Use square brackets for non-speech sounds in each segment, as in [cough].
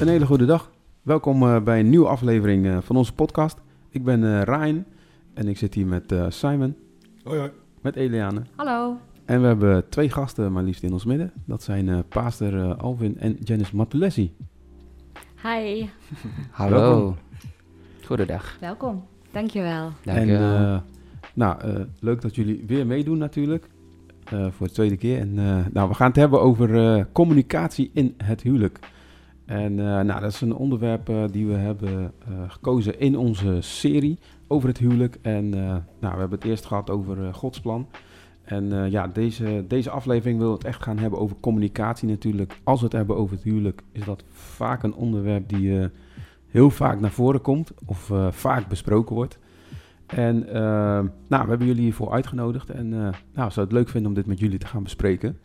Een hele goede dag. Welkom eh, bij een nieuwe aflevering eh, van onze podcast. Ik ben eh Ryan en ik zit hier met eh, Simon, Hoi hoi. met Eliane. Hallo. En we hebben twee gasten maar liefst in ons midden. Dat zijn eh Paaster eh, Alvin en Janice Matulessi. Hi. [laughs] Hallo. Welkom. Goedendag. Welkom. Dankjewel. Dank en eh, nou, eh, leuk dat jullie weer meedoen natuurlijk. eh, voor de tweede keer. En eh, nou, we gaan het hebben over eh, communicatie in het huwelijk. En eh, nou, dat is een onderwerp eh, die we hebben eh, gekozen in onze serie over het huwelijk. En nou, we hebben het eerst gehad over Gods plan. En ja, deze, deze aflevering wil het echt gaan hebben over communicatie natuurlijk. Als we het hebben over het huwelijk, is dat vaak een onderwerp die heel vaak naar voren komt of vaak besproken wordt. En nou, we hebben jullie hiervoor uitgenodigd en nou, zou het leuk vinden om dit met jullie te gaan bespreken.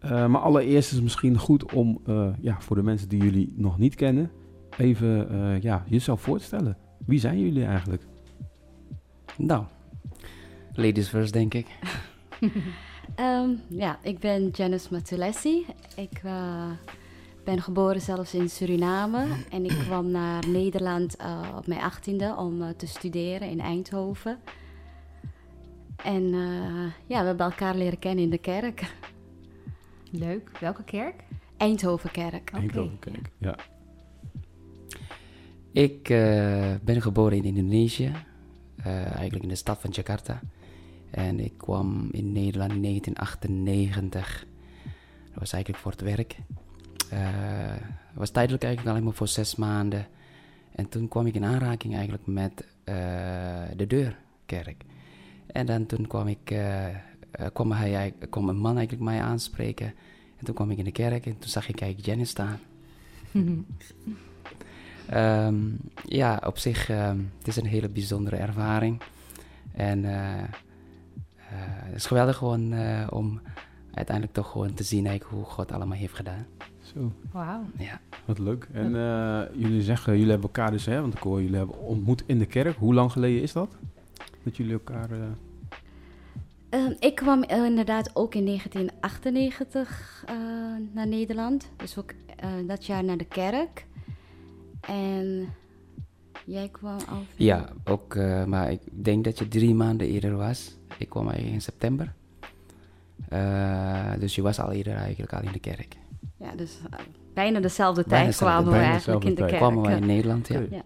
Eh, maar allereerst is het misschien goed om, eh, ja, voor de mensen die jullie nog niet kennen, even eh, ja, jezelf voor te stellen. Wie zijn jullie eigenlijk? Nou, ladies first denk ik. [laughs] Ehm, ja, ik ben Janice Matulessi. Ik ben geboren zelfs in Suriname. En ik kwam naar Nederland eh, op mijn achttiende om te studeren in Eindhoven. En eh, ja, we hebben elkaar leren kennen in de kerk. Leuk. Welke kerk? Eindhovenkerk. Oké. Eindhoven, kijk. Ja. Ik eh, ben geboren in Indonesië, eh, eigenlijk in de stad van Jakarta. En ik kwam in Nederland in 1998. Dat was eigenlijk voor het werk. Eh, Het was tijdelijk eigenlijk alleen maar voor zes maanden. En toen kwam ik in aanraking eigenlijk met eh, de deurkerk. En dan toen kwam ik, eh, eh, kwam, hij, eigenlijk- kwam een man eigenlijk mij aanspreken. En toen kwam ik in de kerk en toen zag ik eigenlijk Janice staan. [laughs] Ehm, ja, op zich, ehm, het is een hele bijzondere ervaring. En eh, eh, het is geweldig gewoon eh, om uiteindelijk toch gewoon te zien eigenlijk hoe God allemaal heeft gedaan. Zo, Wauw. Ja. wat leuk. En eh, jullie zeggen, jullie hebben elkaar dus, hè, want ik hoor, jullie hebben ontmoet in de kerk. Hoe lang geleden is dat? Dat jullie elkaar... eh, Ehm, ik kwam eh, inderdaad ook in 1998 eh, naar Nederland. Dus ook eh, dat jaar naar de kerk. En jij kwam al. Ja, ook, eh, maar ik denk dat je drie maanden eerder was. Ik kwam eigenlijk in september. Eh, dus je was al eerder eigenlijk al in de kerk. Ja, dus bijna dezelfde Bijna tijd dezelfde kwamen we eigenlijk in de kerk. Kwamen we in Nederland, ja. Ja.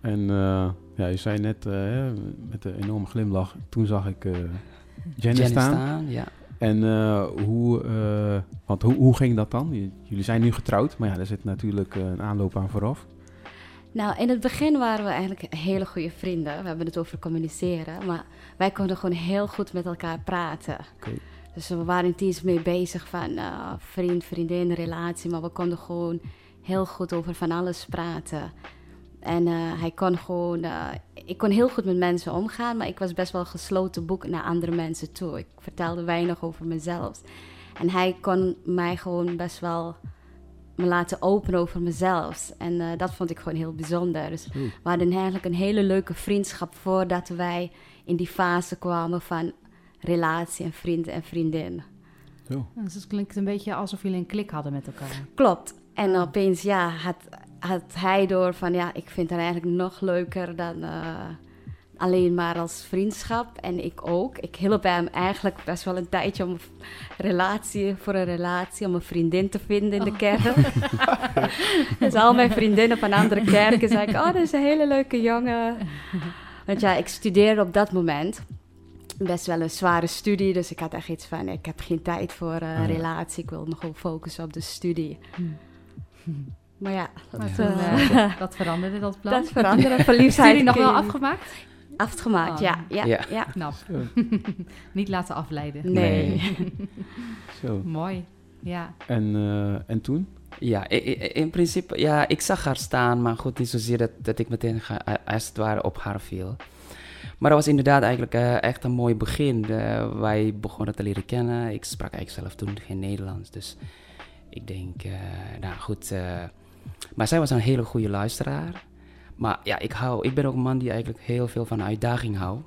En eh, ja, je zei net, eh, hè, met een enorme glimlach, toen zag ik Janice staan. staan, ja. En eh, hoe, eh, want hoe, hoe ging dat dan? Jullie zijn nu getrouwd, maar ja, er zit natuurlijk eh, een aanloop aan vooraf. Nou, in het begin waren we eigenlijk hele goede vrienden. We hebben het over communiceren. Maar wij konden gewoon heel goed met elkaar praten. Oké. Dus we waren niet eens mee bezig van eh, vriend, vriendin, relatie. Maar we konden gewoon heel goed over van alles praten. En eh, hij kon gewoon... eh, ik kon heel goed met mensen omgaan, maar ik was best wel gesloten boek naar andere mensen toe. Ik vertelde weinig over mezelf. En hij kon mij gewoon best wel me laten openen over mezelf. En eh, dat vond ik gewoon heel bijzonder. Dus we hadden eigenlijk een hele leuke vriendschap voordat wij in die fase kwamen van relatie en vriend en vriendin. Zo. Dus het klinkt een beetje alsof jullie een klik hadden met elkaar. Klopt. En opeens, ja, had, had hij door van, ja, ik vind het eigenlijk nog leuker dan eh, alleen maar als vriendschap. En ik ook. Ik hielp hem eigenlijk best wel een tijdje om een relatie, voor een relatie, om een vriendin te vinden in de kerk. [laughs] dus al mijn vriendinnen van andere kerken zeiden, oh, dat is een hele leuke jongen. Want ja, ik studeerde op dat moment best wel een zware studie. Dus ik had echt iets van, ik heb geen tijd voor eh, ja. relatie. Ik wil me gewoon focussen op de studie. Maar ja, dat, Maar eh, toen, [laughs] dat veranderde, dat plan. dat veranderde. [laughs] Is Verliefdheid jullie nog wel afgemaakt? afgemaakt. Oh. Ja, ja, ja. Ja. Knap. [laughs] Niet laten afleiden. Nee. Zo. Mooi. Ja. En, eh, en toen? Ja, in principe, ja, ik zag haar staan, maar goed, niet zozeer dat, dat ik meteen ga, eh, als het ware op haar viel. Maar dat was inderdaad eigenlijk eh, echt een mooi begin. Wij begonnen te leren kennen. Ik sprak eigenlijk zelf toen geen Nederlands, dus ik denk, eh, nou goed. Eh, maar zij was een hele goede luisteraar. Maar ja, ik, hou, ik ben ook een man die eigenlijk heel veel van uitdaging houdt.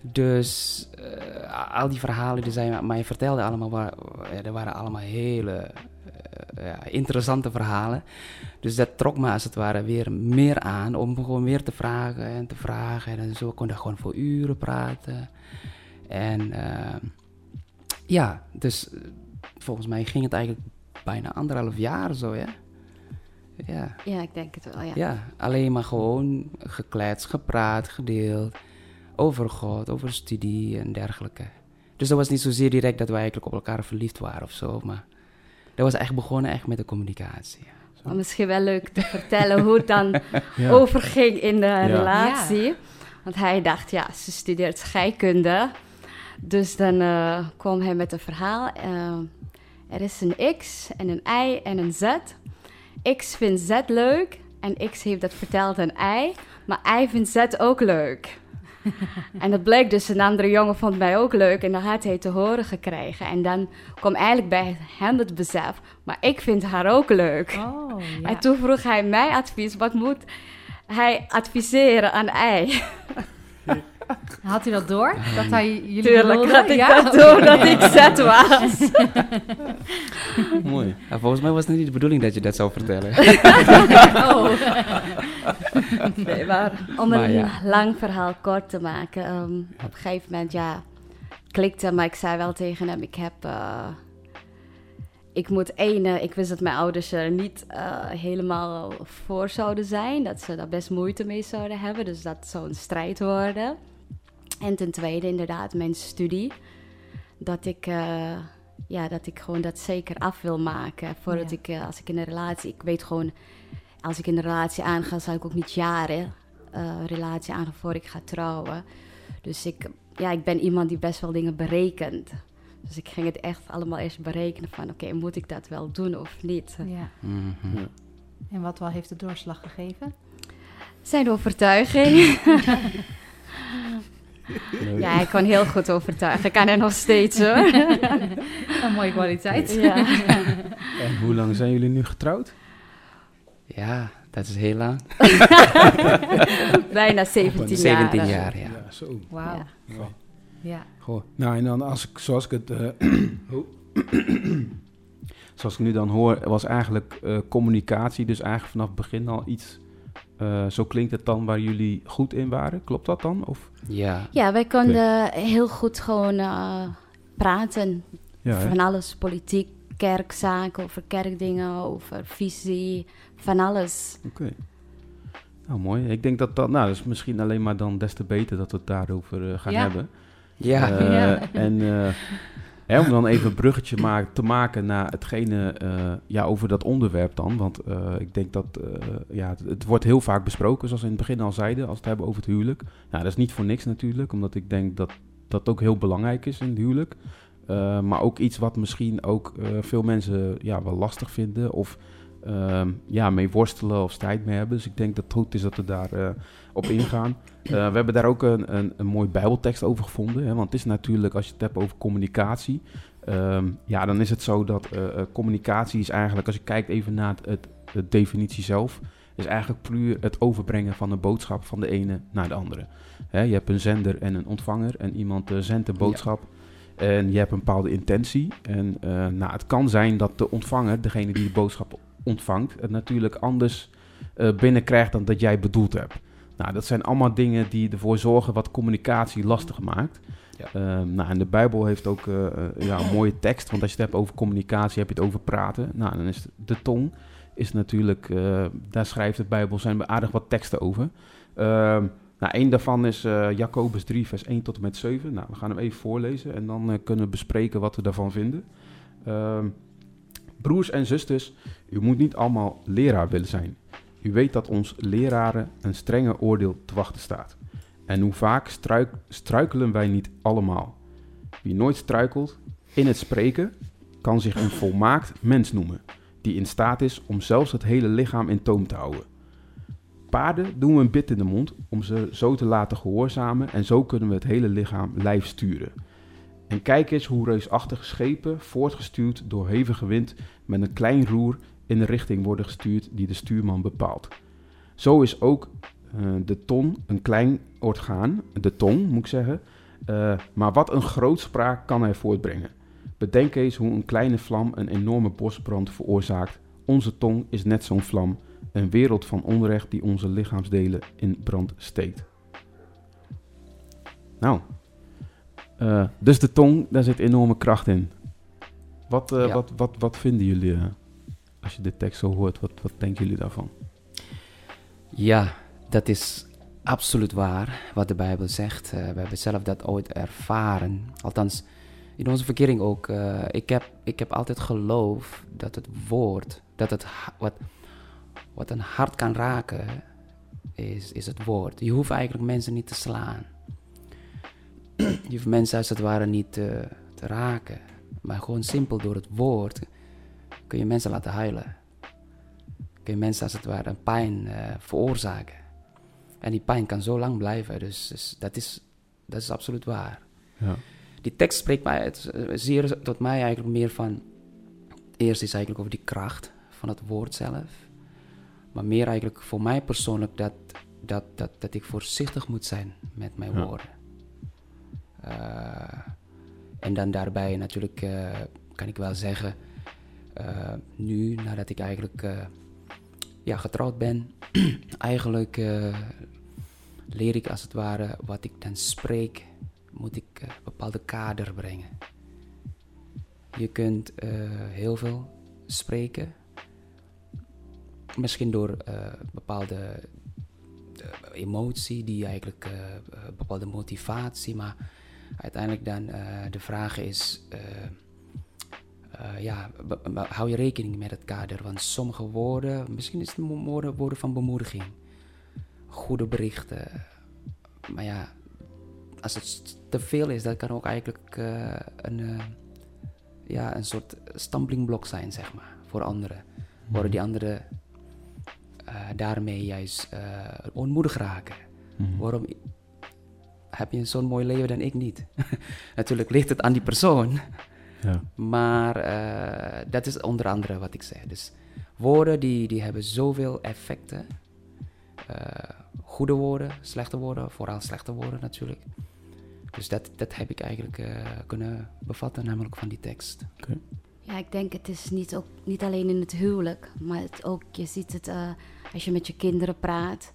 Dus eh, al die verhalen die zij mij vertelde allemaal, waren, dat waren allemaal hele, eh, ja, interessante verhalen. Dus dat trok me als het ware weer meer aan om gewoon weer te vragen en te vragen. En zo kon ik gewoon voor uren praten. En uh, ja, dus eh, volgens mij ging het eigenlijk bijna anderhalf jaar zo, ja. Ja, ja ik denk het wel, ja. Ja, alleen maar gewoon gekletst, gepraat, gedeeld over God, over studie en dergelijke. Dus dat was niet zozeer direct dat we eigenlijk op elkaar verliefd waren of zo, maar dat was echt begonnen echt met de communicatie. Ja. Misschien wel leuk te vertellen hoe het dan [laughs] overging in de relatie. Want hij dacht, ja, ze studeert scheikunde. Dus dan uh, kwam hij met een verhaal. Uh, er is een X en een Y en een Z. X vindt Z leuk en X heeft dat verteld aan Y. Maar Y vindt Z ook leuk [laughs] en dat bleek dus, een andere jongen vond mij ook leuk en dan had hij te horen gekregen. En dan kwam eigenlijk bij hem het besef, maar ik vind haar ook leuk. Oh, ja. En toen vroeg hij mij advies, wat moet hij adviseren aan ei? [laughs] Had hij dat door? Dat hij jullie Tuurlijk had ik ja? dat door dat ik zet was. [laughs] Mooi. volgens mij was het niet de bedoeling dat je dat zou vertellen. [laughs] oh. nee, maar om een lang verhaal kort te maken. Um, op een gegeven moment, ja, klikte, maar ik zei wel tegen hem, ik heb... Uh, ik moet één, ik wist dat mijn ouders er niet uh, helemaal voor zouden zijn. Dat ze daar best moeite mee zouden hebben. Dus dat zou een strijd worden. En ten tweede inderdaad mijn studie. Dat ik, uh, ja, dat ik gewoon dat zeker af wil maken. Voordat ik, uh, als ik in een relatie... Ik weet gewoon, als ik in een relatie aanga... zal ik ook niet jaren uh, relatie aangaan voor ik ga trouwen. Dus ik, ja, ik ben iemand die best wel dingen berekent. Dus ik ging het echt allemaal eerst berekenen van... oké, moet ik dat wel doen of niet? Ja. Mm -hmm. En wat wel heeft de doorslag gegeven? Zijn overtuiging. [laughs] Ja, hij kan heel goed overtuigen. Kan hij nog steeds hoor. [laughs] Een mooie kwaliteit. Ja. [laughs] En hoe lang zijn jullie nu getrouwd? Ja, dat is heel lang. [laughs] Bijna 17 jaar. 17 jaar, ja. ja zo. Wauw. Ja. ja. Goh. Nou, en dan als ik, zoals ik het... Uh, [clears throat] [clears throat] zoals ik nu dan hoor, was eigenlijk uh, communicatie dus eigenlijk vanaf het begin al iets uh, zo klinkt het dan waar jullie goed in waren. Klopt dat dan? Of? Ja. Ja, wij konden heel goed gewoon uh, praten. Ja, van alles, politiek, kerkzaken, over kerkdingen, over visie, van alles. Oké. Nou, mooi. Ik denk dat dat, nou, dat is misschien alleen maar dan des te beter dat we het daarover uh, gaan ja. hebben. Ja. [laughs] ja. En om dan even een bruggetje te maken naar hetgene uh, ja, over dat onderwerp dan. Want uh, ik denk dat uh, ja, het, wordt heel vaak besproken, zoals we in het begin al zeiden, als we het hebben over het huwelijk. Nou, dat is niet voor niks natuurlijk, omdat ik denk dat dat ook heel belangrijk is in het huwelijk. maar ook iets wat misschien ook veel mensen ja, wel lastig vinden of ja, mee worstelen of strijd mee hebben. Dus ik denk dat het goed is dat we daar op ingaan. Uh, we hebben daar ook een, een, een mooi bijbeltekst over gevonden. Hè, want het is natuurlijk, als je het hebt over communicatie... Um, ja, dan is het zo dat uh, communicatie is eigenlijk... als je kijkt even naar het, het, definitie zelf... is eigenlijk puur het overbrengen van een boodschap van de ene naar de andere. Hè, je hebt een zender en een ontvanger... en iemand uh, zendt een boodschap... En je hebt een bepaalde intentie. En nou, het kan zijn dat de ontvanger, degene die de boodschap ontvangt, het natuurlijk anders binnenkrijgt dan dat jij bedoeld hebt. Nou, dat zijn allemaal dingen die ervoor zorgen wat communicatie lastig maakt. Ja. Ehm, nou, en de Bijbel heeft ook uh, ja, een mooie tekst. Want als je het hebt over communicatie, heb je het over praten. Nou, dan is de tong is natuurlijk, uh, daar schrijft de Bijbel, zijn aardig wat teksten over. Ehm, nou, één daarvan is Jacobus 3, vers 1 tot en met 7. Nou, we gaan hem even voorlezen en dan kunnen we bespreken wat we daarvan vinden. Ehm, broers en zusters, u moet niet allemaal leraar willen zijn. U weet dat ons leraren een strenge oordeel te wachten staat. En hoe vaak struik, struikelen wij niet allemaal? Wie nooit struikelt in het spreken, kan zich een volmaakt mens noemen, die in staat is om zelfs het hele lichaam in toom te houden. Paarden doen we een bit in de mond om ze zo te laten gehoorzamen en zo kunnen we het hele lichaam lijf sturen. En kijk eens hoe reusachtige schepen, voortgestuurd door hevige wind, met een klein roer in de richting worden gestuurd die de stuurman bepaalt. Zo is ook uh, de ton een klein orgaan, de tong moet ik zeggen, uh, maar wat een grootspraak kan hij voortbrengen. Bedenk eens hoe een kleine vlam een enorme bosbrand veroorzaakt. Onze tong is net zo'n vlam. Een wereld van onrecht die onze lichaamsdelen in brand steekt. Nou, eh, dus de tong, daar zit enorme kracht in. Wat, eh, Ja. wat, wat, wat vinden jullie, eh, als je de tekst zo hoort, wat, wat denken jullie daarvan? Ja, dat is absoluut waar wat de Bijbel zegt. Eh, we hebben zelf dat ooit ervaren. Althans, in onze verkering ook. Eh, ik, heb, ik heb altijd geloof dat het woord, dat het wat, wat een hart kan raken, is, is het woord. Je hoeft eigenlijk mensen niet te slaan. [clears throat] Je hoeft mensen als het ware niet te, te raken. Maar gewoon simpel door het woord kun je mensen laten huilen kun je mensen als het ware een pijn eh, veroorzaken. En die pijn kan zo lang blijven, dus, dus dat, is, dat is absoluut waar. Ja. Die tekst spreekt mij het, zeer tot mij eigenlijk meer van... Eerst is eigenlijk over die kracht van het woord zelf. Maar meer eigenlijk voor mij persoonlijk dat, dat, dat, dat ik voorzichtig moet zijn met mijn Ja. woorden. Eh, en dan daarbij natuurlijk eh, kan ik wel zeggen... eh, nu, nadat ik eigenlijk eh, ja, getrouwd ben, [clears throat] eigenlijk eh, leer ik als het ware wat ik dan spreek, moet ik eh, bepaalde kader brengen. Je kunt heel veel spreken, misschien door bepaalde emotie, die eigenlijk bepaalde motivatie, maar uiteindelijk dan de vraag is. Eh, ja, hou je rekening met het kader. Want sommige woorden, misschien is het woorden, woorden van bemoediging, goede berichten. Maar ja, als het te veel is, dat kan ook eigenlijk eh, een, eh, ja, een soort stamplingblok zijn, zeg maar, voor anderen. Worden die anderen eh, daarmee juist onmoedig raken. Mhm. Waarom heb je zo'n mooi leven dan ik niet? [laughs] Natuurlijk ligt het aan die persoon. Ja. Maar eh, dat is onder andere wat ik zeg. Dus woorden die, die hebben zoveel effecten. Eh, goede woorden, slechte woorden, vooral slechte woorden natuurlijk. Dus dat, dat heb ik eigenlijk eh, kunnen bevatten, namelijk van die tekst. Ja, ik denk het is niet, ook, niet alleen in het huwelijk, maar het ook, je ziet het eh, als je met je kinderen praat,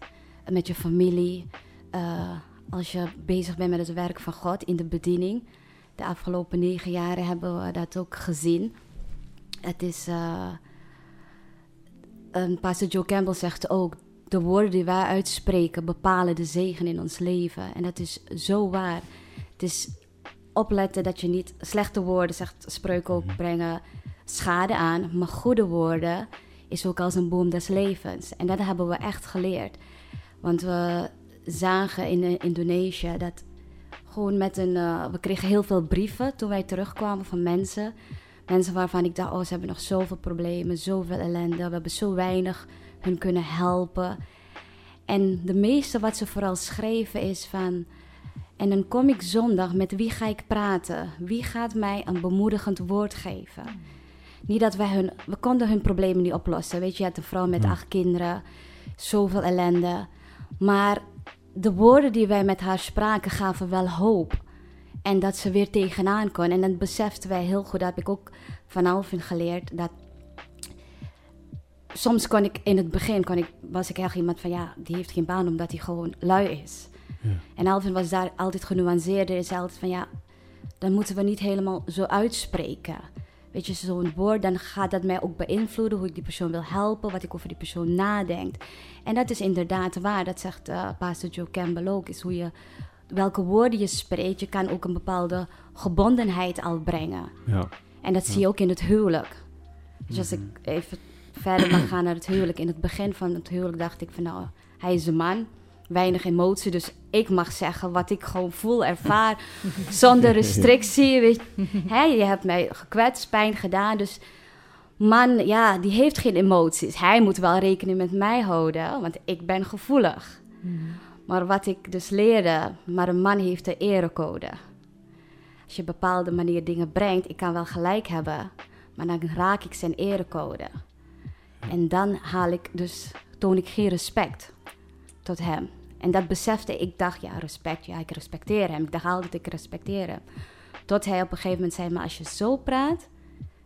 met je familie, eh, als je bezig bent met het werk van God in de bediening. De afgelopen negen jaren hebben we dat ook gezien. Het is, eh en pastor Joe Campbell zegt ook, de woorden die wij uitspreken bepalen de zegen in ons leven. En dat is zo waar. Het is opletten dat je niet slechte woorden, zegt Spreuk ook, brengen schade aan. Maar goede woorden is ook als een boom des levens. En dat hebben we echt geleerd. Want we zagen in eh, Indonesië dat gewoon met een... eh, we kregen heel veel brieven toen wij terugkwamen van mensen. Mensen waarvan ik dacht, oh, ze hebben nog zoveel problemen, zoveel ellende. We hebben zo weinig hun kunnen helpen. En de meeste wat ze vooral schreven is van... En dan kom ik zondag, met wie ga ik praten? Wie gaat mij een bemoedigend woord geven? Niet dat wij hun... We konden hun problemen niet oplossen. Weet je, je had een vrouw met Ja. acht kinderen. Zoveel ellende. Maar de woorden die wij met haar spraken gaven wel hoop. En dat ze weer tegenaan kon. En dan beseften wij heel goed, dat heb ik ook van Alvin geleerd, dat soms kon ik in het begin, kon ik, was ik echt iemand van ja, die heeft geen baan omdat hij gewoon lui is. Ja. En Alvin was daar altijd genuanceerder. Is altijd van ja, dan moeten we niet helemaal zo uitspreken. Weet je, zo'n woord, dan gaat dat mij ook beïnvloeden hoe ik die persoon wil helpen, wat ik over die persoon nadenk. En dat is inderdaad waar, dat zegt eh pastor Joe Campbell ook, is hoe je, welke woorden je spreekt, je kan ook een bepaalde gebondenheid al brengen. Ja. En dat zie je ook in het huwelijk. Dus als ik even verder mag gaan naar het huwelijk. In het begin van het huwelijk dacht ik van nou, hij is een man. Weinig emotie, dus ik mag zeggen wat ik gewoon voel, ervaar, [laughs] zonder restrictie. Weet je. [laughs] Hè, je hebt mij gekwetst, pijn gedaan, dus man, ja, die heeft geen emoties. Hij moet wel rekening met mij houden, want ik ben gevoelig. Maar wat ik dus leerde, maar een man heeft een erecode. Als je op bepaalde manier dingen brengt, ik kan wel gelijk hebben, maar dan raak ik zijn erecode. En dan haal ik dus, toon ik geen respect tot hem. En dat besefte ik, dacht, ja, respect, ja, ik respecteer hem. Ik dacht altijd, ik respecteer hem. Tot hij op een gegeven moment zei, maar als je zo praat,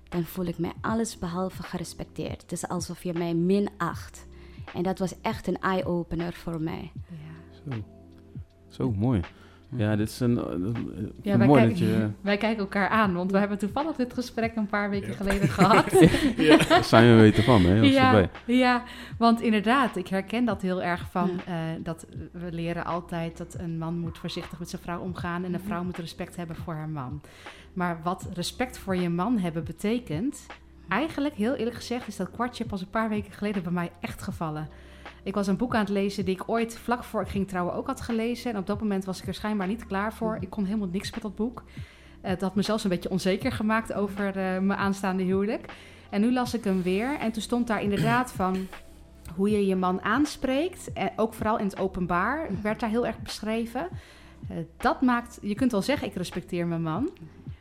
dan voel ik mij alles behalve gerespecteerd. Het is alsof je mij minacht. En dat was echt een eye-opener voor mij. Ja. Zo. Zo, mooi. Ja, dit is een... eh, eh, Ja, wij, mooi kijk- dat je... [laughs] wij kijken elkaar aan, want we hebben toevallig dit gesprek een paar weken geleden [laughs] gehad. Daar zijn we weten van, hè? Heel ja, ja, want inderdaad, ik herken dat heel erg van Ja. eh, dat we leren altijd dat een man moet voorzichtig met zijn vrouw omgaan en een vrouw moet respect hebben voor haar man. Maar wat respect voor je man hebben betekent, eigenlijk heel eerlijk gezegd, is dat kwartje pas een paar weken geleden bij mij echt gevallen. Ik was een boek aan het lezen die ik ooit vlak voor ik ging trouwen ook had gelezen. En op dat moment was ik er schijnbaar niet klaar voor. Ik kon helemaal niks met dat boek. Eh, Het had me zelfs een beetje onzeker gemaakt over eh, mijn aanstaande huwelijk. En nu las ik hem weer en toen stond daar inderdaad [clears throat] van hoe je je man aanspreekt. En ook vooral in het openbaar werd daar heel erg beschreven. Eh, dat maakt, je kunt wel zeggen ik respecteer mijn man.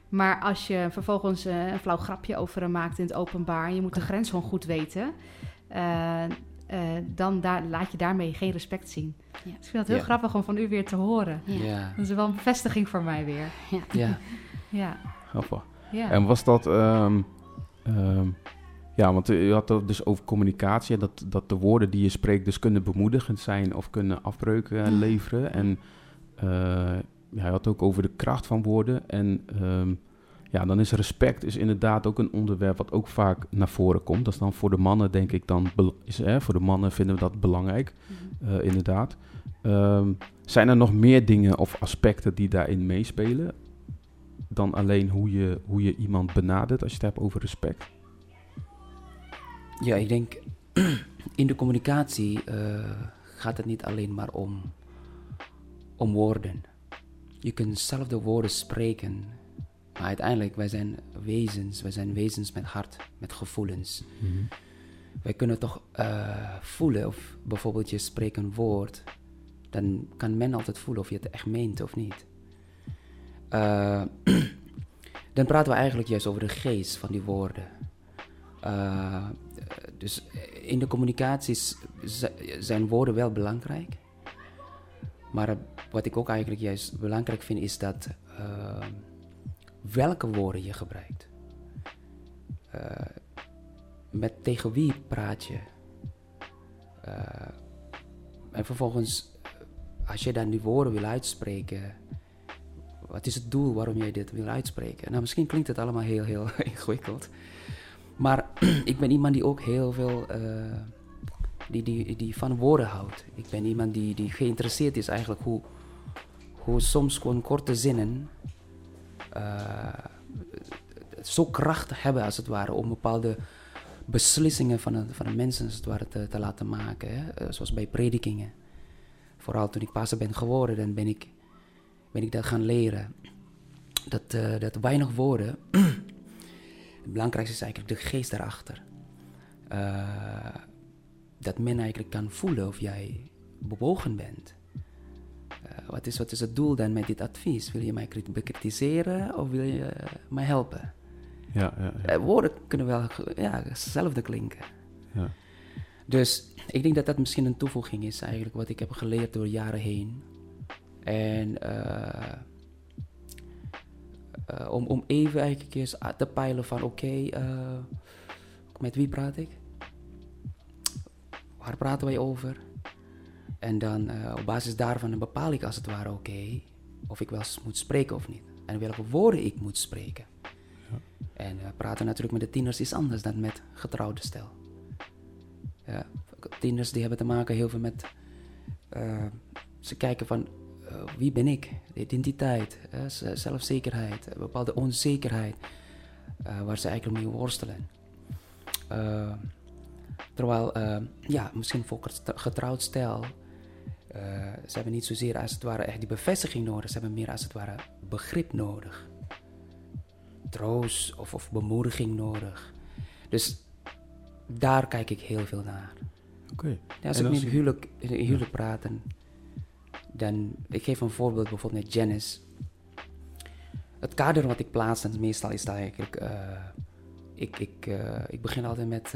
Maar als je vervolgens eh, een flauw grapje over hem maakt in het openbaar... en je moet de grens gewoon goed weten... eh, dan daar, laat je daarmee geen respect zien. Ja. Dus ik vind het heel Ja. grappig om van u weer te horen. Ja. Ja, Dat is wel een bevestiging voor mij weer. ja. Ja, Grappig. ja. En was dat... ehm, ehm, ja, want u had het dus over communicatie. en Dat, dat de woorden die je spreekt dus kunnen bemoedigend zijn... of kunnen afbreuken leveren. En eh, ja, je had het ook over de kracht van woorden. En ehm, ja, dan is respect is inderdaad ook een onderwerp... wat ook vaak naar voren komt. Dat is dan voor de mannen, denk ik, dan... Is, hè, voor de mannen vinden we dat belangrijk, Mhm. eh, inderdaad. Ehm, zijn er nog meer dingen of aspecten die daarin meespelen... dan alleen hoe je, hoe je iemand benadert als je het hebt over respect? Ja, ik denk [clears throat] in de communicatie eh, gaat het niet alleen maar om, om woorden. Je kunt zelf de woorden spreken, maar uiteindelijk wij zijn wezens, wij zijn wezens met hart, met gevoelens. Wij kunnen toch eh, voelen of bijvoorbeeld je spreekt een woord, dan kan men altijd voelen of je het echt meent of niet. Eh, [clears throat] dan praten we eigenlijk juist over de geest van die woorden. Eh, dus in de communicaties zi- zijn woorden wel belangrijk. Maar wat ik ook eigenlijk juist belangrijk vind is dat welke woorden je gebruikt. Eh, met tegen wie praat je? Eh, en vervolgens, als je dan die woorden wil uitspreken, wat is het doel waarom je dit wil uitspreken? Nou, misschien klinkt het allemaal heel, heel [laughs] ingewikkeld. Maar [clears throat] ik ben iemand die ook heel veel eh, die, die, die van woorden houdt. Ik ben iemand die, die geïnteresseerd is eigenlijk hoe, hoe soms gewoon korte zinnen zo krachtig hebben als het ware om bepaalde beslissingen van een, van een mensen als het ware te, te laten maken. Hè? Eh, zoals bij predikingen. Vooral toen ik pastor ben geworden, dan ben ik, ben ik dat gaan leren. Dat, eh, dat weinig woorden [clears throat] het belangrijkste is eigenlijk de geest daarachter. Eh, dat men eigenlijk kan voelen of jij bewogen bent. Wat, is, wat is het doel dan met dit advies? Wil je mij krit- bekritiseren of wil je mij helpen? Ja, ja, ja. Eh, woorden kunnen wel ja, hetzelfde klinken. ja. Dus ik denk dat dat misschien een toevoeging is eigenlijk wat ik heb geleerd door jaren heen. En eh, eh, om, om even eigenlijk eens te peilen van oké, met wie praat ik? Waar praten wij over? En dan eh, op basis daarvan bepaal ik als het ware oké of ik wel eens moet spreken of niet. En welke woorden ik moet spreken. En eh, praten natuurlijk met de tieners is anders dan met getrouwde stel. Ja, tieners die hebben te maken heel veel met... eh, ze kijken van, wie ben ik? De identiteit, zelfzekerheid, een bepaalde onzekerheid. waar ze eigenlijk mee worstelen. Terwijl, ja, misschien voor get- getrouwd stel... eh, ze hebben niet zozeer als het ware echt die bevestiging nodig. Ze hebben meer als het ware begrip nodig. Troost of, of bemoediging nodig. Dus daar kijk ik heel veel naar. Oké. Ja, als En ik met je- huwelijk, praten, dan... Ik geef een voorbeeld bijvoorbeeld met Janice. Het kader wat ik plaats, dan meestal is dat eigenlijk... eh, ik, ik, eh, ik begin altijd met,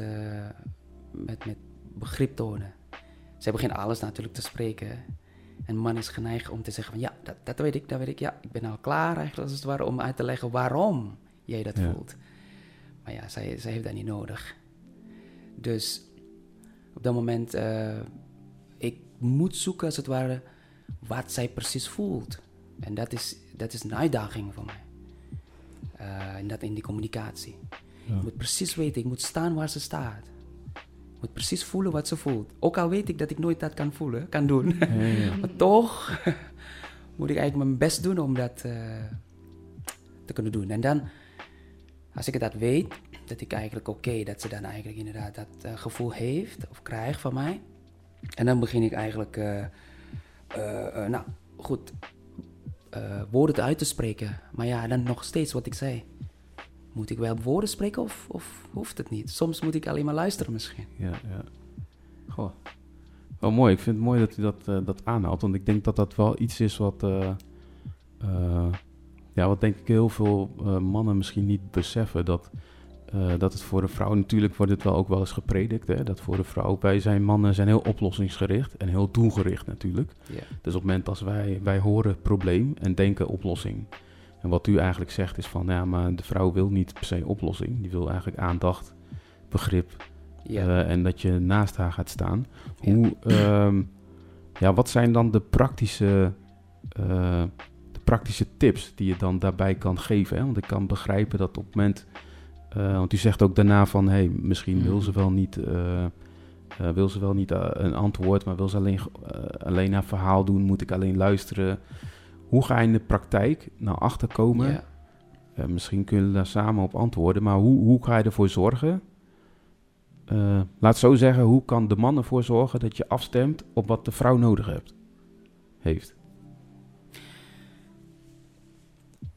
met, met begrip tonen. Zij begint alles natuurlijk te spreken. Een man is geneigd om te zeggen van ja, dat, dat weet ik, dat weet ik. Ja, ik ben al klaar eigenlijk als het ware om uit te leggen waarom jij dat Ja. voelt. Maar ja, zij, zij heeft dat niet nodig. Dus op dat moment, eh, ik moet zoeken als het ware wat zij precies voelt. En dat is, dat is een uitdaging voor mij. Eh, en dat in die communicatie. Ja. Ik moet precies weten, ik moet staan waar ze staat. Moet precies voelen wat ze voelt. Ook al weet ik dat ik nooit dat kan voelen, kan doen. Ja, ja, ja. [laughs] maar toch [laughs] moet ik eigenlijk mijn best doen om dat eh, te kunnen doen. En dan, als ik dat weet, dat ik eigenlijk oké, dat ze dan eigenlijk inderdaad dat eh, gevoel heeft of krijgt van mij. En dan begin ik eigenlijk, eh, nou goed, woorden uit te spreken. Maar ja, dan nog steeds wat ik zei. Moet ik wel woorden spreken of, of hoeft het niet? Soms moet ik alleen maar luisteren misschien. Ja, ja. Goh. Wel mooi. Ik vind het mooi dat u dat, eh, dat aanhaalt. Want ik denk dat dat wel iets is wat... eh, eh, ja, wat denk ik heel veel mannen misschien niet beseffen. Dat, dat het voor de vrouw... Natuurlijk wordt het wel ook wel eens gepredikt. Hè, dat voor de vrouw... Wij zijn mannen zijn heel oplossingsgericht. En heel doelgericht natuurlijk. Dus op het moment als wij, wij horen probleem en denken oplossing. En wat u eigenlijk zegt is van... Ja, maar de vrouw wil niet per se oplossing. Die wil eigenlijk aandacht, begrip... ja. Eh, en dat je naast haar gaat staan. Ja. Hoe, ehm, ja, wat zijn dan de praktische, eh, de praktische tips die je dan daarbij kan geven? Hè? Want ik kan begrijpen dat op het moment... eh, want u zegt ook daarna van... Hey, misschien wil ze wel niet, wil ze wel niet een antwoord... maar wil ze alleen, eh, alleen haar verhaal doen? Moet ik alleen luisteren? Hoe ga je in de praktijk nou achterkomen... Ja. Eh, misschien kunnen we daar samen op antwoorden. Maar hoe, hoe ga je ervoor zorgen? Eh, laat zo zeggen, hoe kan de man ervoor zorgen dat je afstemt op wat de vrouw nodig hebt, heeft?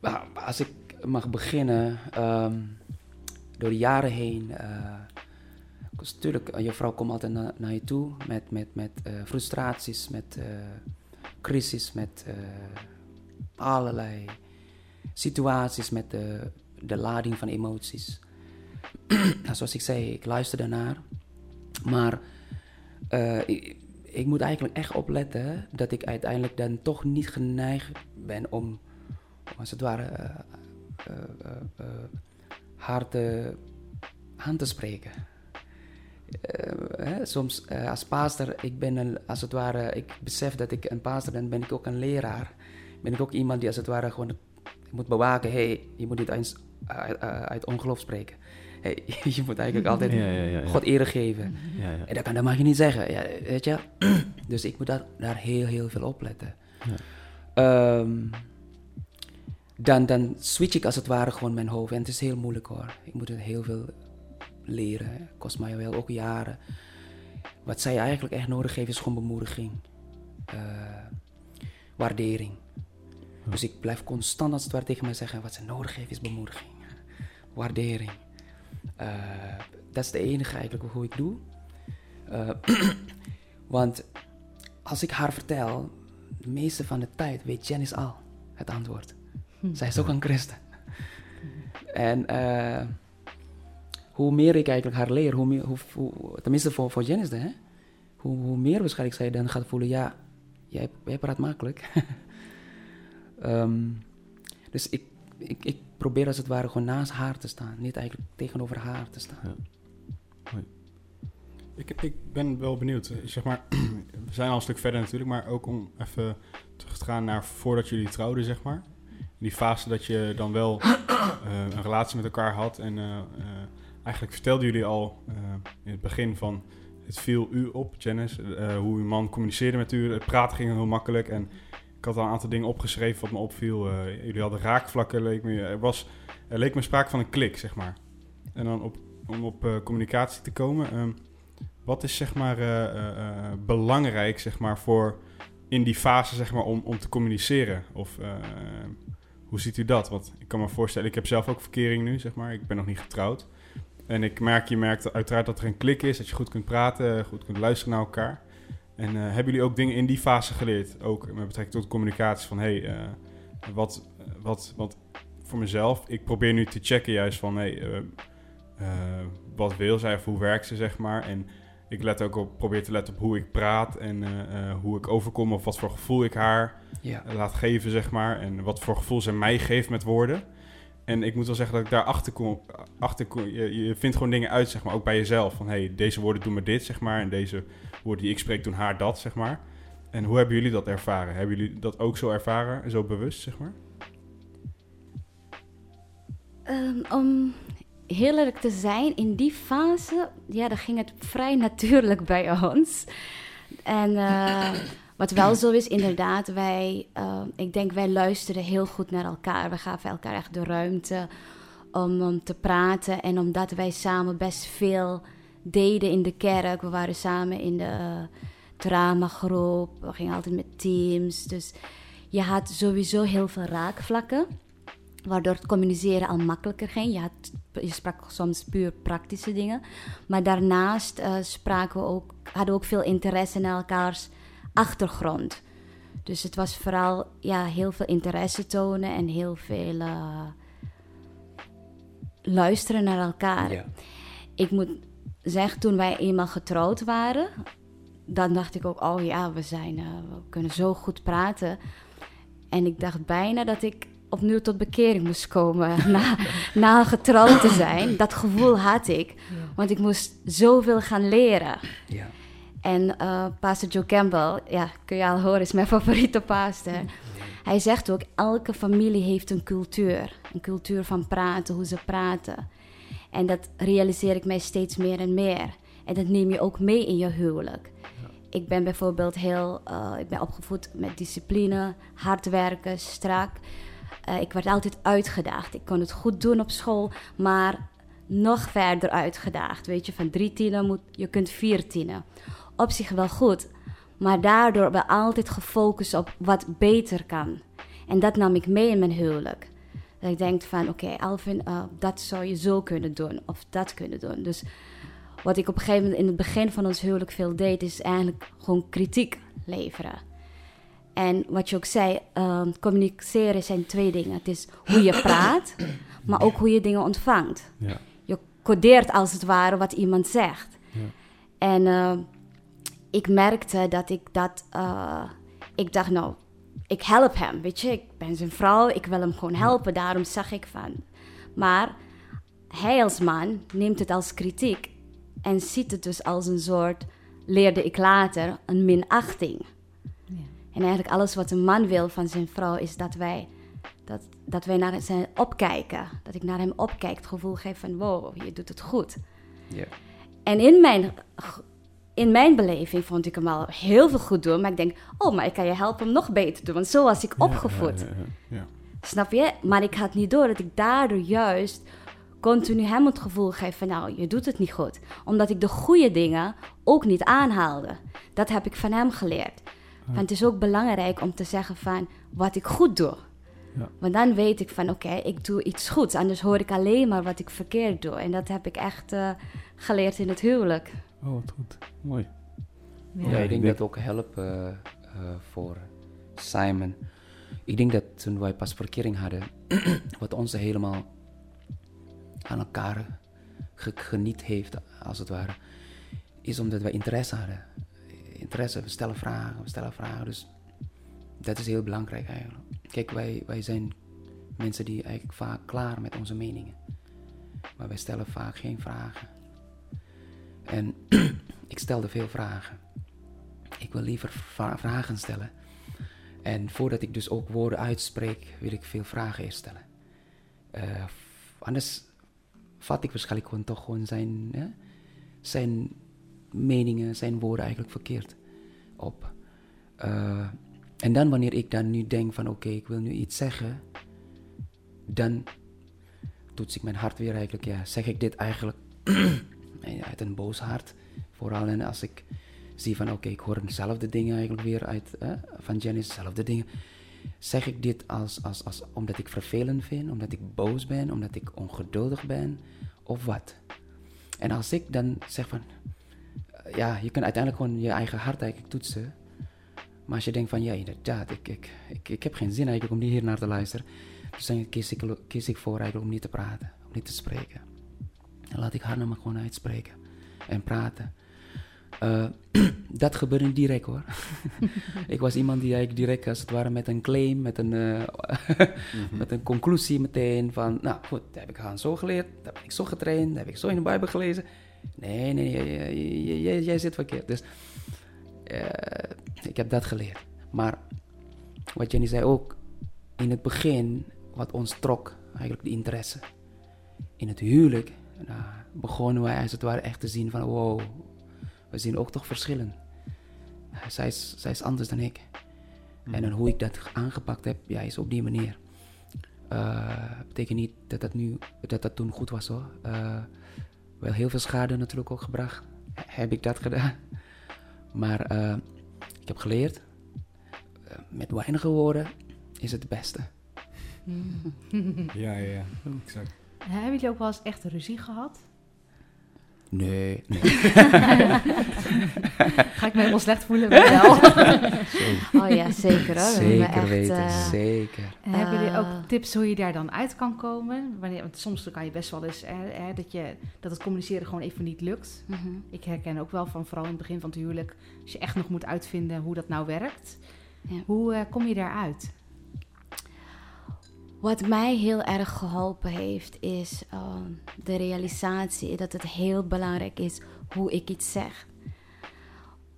Nou, als ik mag beginnen, ehm, door de jaren heen. eh dus natuurlijk, je vrouw komt altijd na- naar je toe met, met, met frustraties, met crisis, met allerlei situaties, met de, de lading van emoties. [clears throat] Nou, Zoals ik zei, ik luister daarnaar. Maar eh, ik, moet eigenlijk echt opletten dat ik uiteindelijk dan toch niet geneigd ben om als het ware eh, haar aan te spreken. Soms als pastor, ik ben een, als het ware, ik besef dat ik een pastor ben, ben ik ook een leraar. Ben ik ook iemand die als het ware gewoon moet bewaken, hey, je moet niet eens uit, uit, uit ongeloof spreken. Hey, [laughs] je moet eigenlijk altijd Ja, ja, ja. God ere geven. Ja, ja. En dat, kan, dat mag je niet zeggen, ja, weet je. [clears throat] dus ik moet daar, daar heel, heel veel op letten. Ja. Ehm, dan, dan switch ik als het ware gewoon mijn hoofd. En het is heel moeilijk hoor. Ik moet het heel veel leren. Het kost mij wel ook jaren. Wat zij eigenlijk echt nodig heeft is gewoon bemoediging. Eh, waardering. Dus ik blijf constant als het ware tegen mij zeggen... wat ze nodig heeft is bemoediging. Waardering. Eh, dat is de enige eigenlijk hoe ik doe. Eh, [clears throat] want als ik haar vertel... de meeste van de tijd weet Janice al het antwoord. Zij is ook een christen. En eh, hoe meer ik eigenlijk haar leer, hoe meer, hoe, hoe- tenminste voor, voor Janice, hè, hoe, hoe meer waarschijnlijk zij dan gaat voelen, ja, jij, jij praat makkelijk. [laughs] Ehm, dus ik, ik, ik probeer als het ware gewoon naast haar te staan, niet eigenlijk tegenover haar te staan. Ik, ik ben wel benieuwd. eh, Zeg maar, [clears throat] we zijn al een stuk verder natuurlijk, maar ook om even terug te gaan naar voordat jullie trouwden, zeg maar. Die fase dat je dan wel [clears throat] eh, een relatie met elkaar had. En eh, eh, eigenlijk vertelden jullie al eh, in het begin van het viel u op, Janice, eh, hoe uw man communiceerde met u. Het praten ging heel makkelijk. En ik had al een aantal dingen opgeschreven wat me opviel. Eh, jullie hadden raakvlakken, leek me, er, was, er leek me sprake van een klik, zeg maar. En dan op, om op eh, communicatie te komen. ehm, wat is zeg maar eh, belangrijk zeg maar voor in die fase zeg maar om, om te communiceren? Of hoe ziet u dat? Want ik kan me voorstellen, ik heb zelf ook verkering nu zeg maar. Ik ben nog niet getrouwd. En ik merk, je merkt uiteraard dat er een klik is, dat je goed kunt praten, goed kunt luisteren naar elkaar. En eh, hebben jullie ook dingen in die fase geleerd? Ook met betrekking tot communicatie van hey, eh, wat, wat, wat voor mezelf, ik probeer nu te checken juist van hey, eh, wat wil zij of hoe werkt ze zeg maar. En ik let ook op, probeer te letten op hoe ik praat en hoe ik overkom of wat voor gevoel ik haar Ja. laat geven, zeg maar. En wat voor gevoel ze mij geeft met woorden. En ik moet wel zeggen dat ik daar achter kom. Achter kom je, je vindt gewoon dingen uit, zeg maar, ook bij jezelf. Van hey, deze woorden doen me dit, zeg maar. En deze woorden die ik spreek doen haar dat, zeg maar. En hoe hebben jullie dat ervaren? Hebben jullie dat ook zo ervaren en zo bewust, zeg maar? Ehm, om heel eerlijk te zijn, in die fase, ja, dan ging het vrij natuurlijk bij ons. En eh, wat wel zo is, inderdaad, wij, eh, ik denk wij luisteren heel goed naar elkaar. We gaven elkaar echt de ruimte om, om te praten. En omdat wij samen best veel deden in de kerk, we waren samen in de uh, dramagroep, we gingen altijd met teams. Dus je had sowieso heel veel raakvlakken waardoor het communiceren al makkelijker ging. Je, had, je sprak soms puur praktische dingen. Maar daarnaast uh, spraken we ook, hadden we ook veel interesse in elkaars achtergrond. Dus het was vooral ja, heel veel interesse tonen en heel veel uh, luisteren naar elkaar. Ja. Ik moet zeggen, toen wij eenmaal getrouwd waren, dan dacht ik ook, oh ja, we, zijn, uh, we kunnen zo goed praten. En ik dacht bijna dat ik opnieuw tot bekering moest komen [laughs] na, na getrouwd te zijn. Dat gevoel had ik, want ik moest zoveel gaan leren. Ja. En uh, pastor Joe Campbell, ja, kun je al horen, is mijn [laughs] favoriete pastor. Hij zegt ook, elke familie heeft een cultuur. Een cultuur van praten, hoe ze praten. En dat realiseer ik mij steeds meer en meer. En dat neem je ook mee in je huwelijk. Ik ben bijvoorbeeld heel, uh, ik ben opgevoed met discipline, hard werken, strak. Uh, ik werd altijd uitgedaagd. Ik kon het goed doen op school, maar nog verder uitgedaagd. Weet je, van drie tienen moet je kunt vier tienen. Op zich wel goed, maar daardoor ben ik altijd gefocust op wat beter kan. En dat nam ik mee in mijn huwelijk. Dat ik denk van, oké, okay, Alvin, uh, dat zou je zo kunnen doen of dat kunnen doen. Dus wat ik op een gegeven moment in het begin van ons huwelijk veel deed, is eigenlijk gewoon kritiek leveren. En wat je ook zei, uh, communiceren zijn twee dingen. Het is hoe je praat, [coughs] maar ook hoe je dingen ontvangt. Ja. Je codeert als het ware wat iemand zegt. Ja. En uh, ik merkte dat ik dat... Uh, ik dacht, nou, ik help hem, weet je. Ik ben zijn vrouw, ik wil hem gewoon helpen. Daarom zag ik van... Maar hij als man neemt het als kritiek... en ziet het dus als een soort, leerde ik later, een minachting... En eigenlijk alles wat een man wil van zijn vrouw is dat wij, dat, dat wij naar zijn opkijken. Dat ik naar hem opkijk, het gevoel geef van wow, je doet het goed. Yeah. En in mijn, in mijn beleving vond ik hem al heel veel goed doen. Maar ik denk, oh, maar ik kan je helpen om nog beter te doen. Want zo was ik opgevoed. Ja, ja, ja, Snap je? Maar ik had niet door dat ik daardoor juist continu hem het gevoel geef van nou, je doet het niet goed. Omdat ik de goede dingen ook niet aanhaalde. Dat heb ik van hem geleerd. Want het is ook belangrijk om te zeggen van wat ik goed doe. Ja. Want dan weet ik van oké, okay, ik doe iets goeds. Anders hoor ik alleen maar wat ik verkeerd doe. En dat heb ik echt uh, geleerd in het huwelijk. Oh, wat goed. Mooi. Ja, ja ik denk dat ook helpt uh, uh, voor Simon. Ik denk dat toen wij pas verkering hadden, [clears throat] wat ons helemaal aan elkaar ge geniet heeft, als het ware, is omdat wij interesse hadden interesse, we stellen vragen, we stellen vragen. Dus dat is heel belangrijk eigenlijk. Kijk, wij, wij zijn mensen die eigenlijk vaak klaar met onze meningen. Maar wij stellen vaak geen vragen. En [clears throat] ik stelde veel vragen. Ik wil liever vra vragen stellen. En voordat ik dus ook woorden uitspreek, wil ik veel vragen eerst stellen. Uh, anders vat ik waarschijnlijk gewoon toch gewoon zijn, zijn meningen, zijn woorden eigenlijk verkeerd op. Uh, en dan wanneer ik dan nu denk van oké, ik wil nu iets zeggen, dan toets ik mijn hart weer eigenlijk, ja, zeg ik dit eigenlijk [clears throat] uit een boos hart. Vooral als ik zie van oké, ik hoor dezelfde dingen eigenlijk weer uit, eh, van Janice, dezelfde dingen. Zeg ik dit als, als, als, omdat ik vervelend vind, omdat ik boos ben, omdat ik ongeduldig ben, of wat? En als ik dan zeg van, ja, je kunt uiteindelijk gewoon je eigen hart eigenlijk toetsen. Maar als je denkt van, ja, inderdaad, ik, ik, ik, ik heb geen zin eigenlijk om hier naar te luisteren. Dus dan kies ik, kies ik voor eigenlijk om niet te praten, om niet te spreken. Laat ik haar maar gewoon uitspreken en praten. Eh, [clears throat] dat gebeurde direct hoor. [laughs] ik was iemand die eigenlijk direct als het ware met een claim, met een, eh, [laughs] met een conclusie meteen van, nou goed, dat heb ik gaan zo geleerd, dat ben ik zo getraind, dat heb ik zo in de Bijbel gelezen. Nee, nee, jij, jij, jij zit verkeerd. Dus uh, ik heb dat geleerd. Maar wat Jenny zei ook, in het begin, wat ons trok, eigenlijk de interesse. In het huwelijk nou, begonnen wij als het ware echt te zien van wow, we zien ook toch verschillen. Zij is, zij is anders dan ik. En dan hoe ik dat aangepakt heb, ja, is op die manier. Uh, betekent niet dat dat, nu, dat dat toen goed was hoor. Uh, wel heel veel schade natuurlijk ook gebracht. Heb ik dat gedaan. [laughs] Maar uh, ik heb geleerd, met weinige woorden is het het beste. [laughs] ja, ja, exact. Hebben jullie ook wel eens echt ruzie gehad? Nee. nee. [laughs] Ga ik me helemaal slecht voelen? Wel. oh ja, zeker hoor. Zeker echt, weten, uh, zeker. En hebben jullie ook tips hoe je daar dan uit kan komen? Wanneer, want soms kan je best wel eens hè, dat, je, dat het communiceren gewoon even niet lukt. Mhm. Ik herken ook wel van vooral in het begin van het huwelijk... als je echt nog moet uitvinden hoe dat nou werkt. Ja. Hoe uh, kom je daaruit? Wat mij heel erg geholpen heeft, is uh, de realisatie dat het heel belangrijk is hoe ik iets zeg.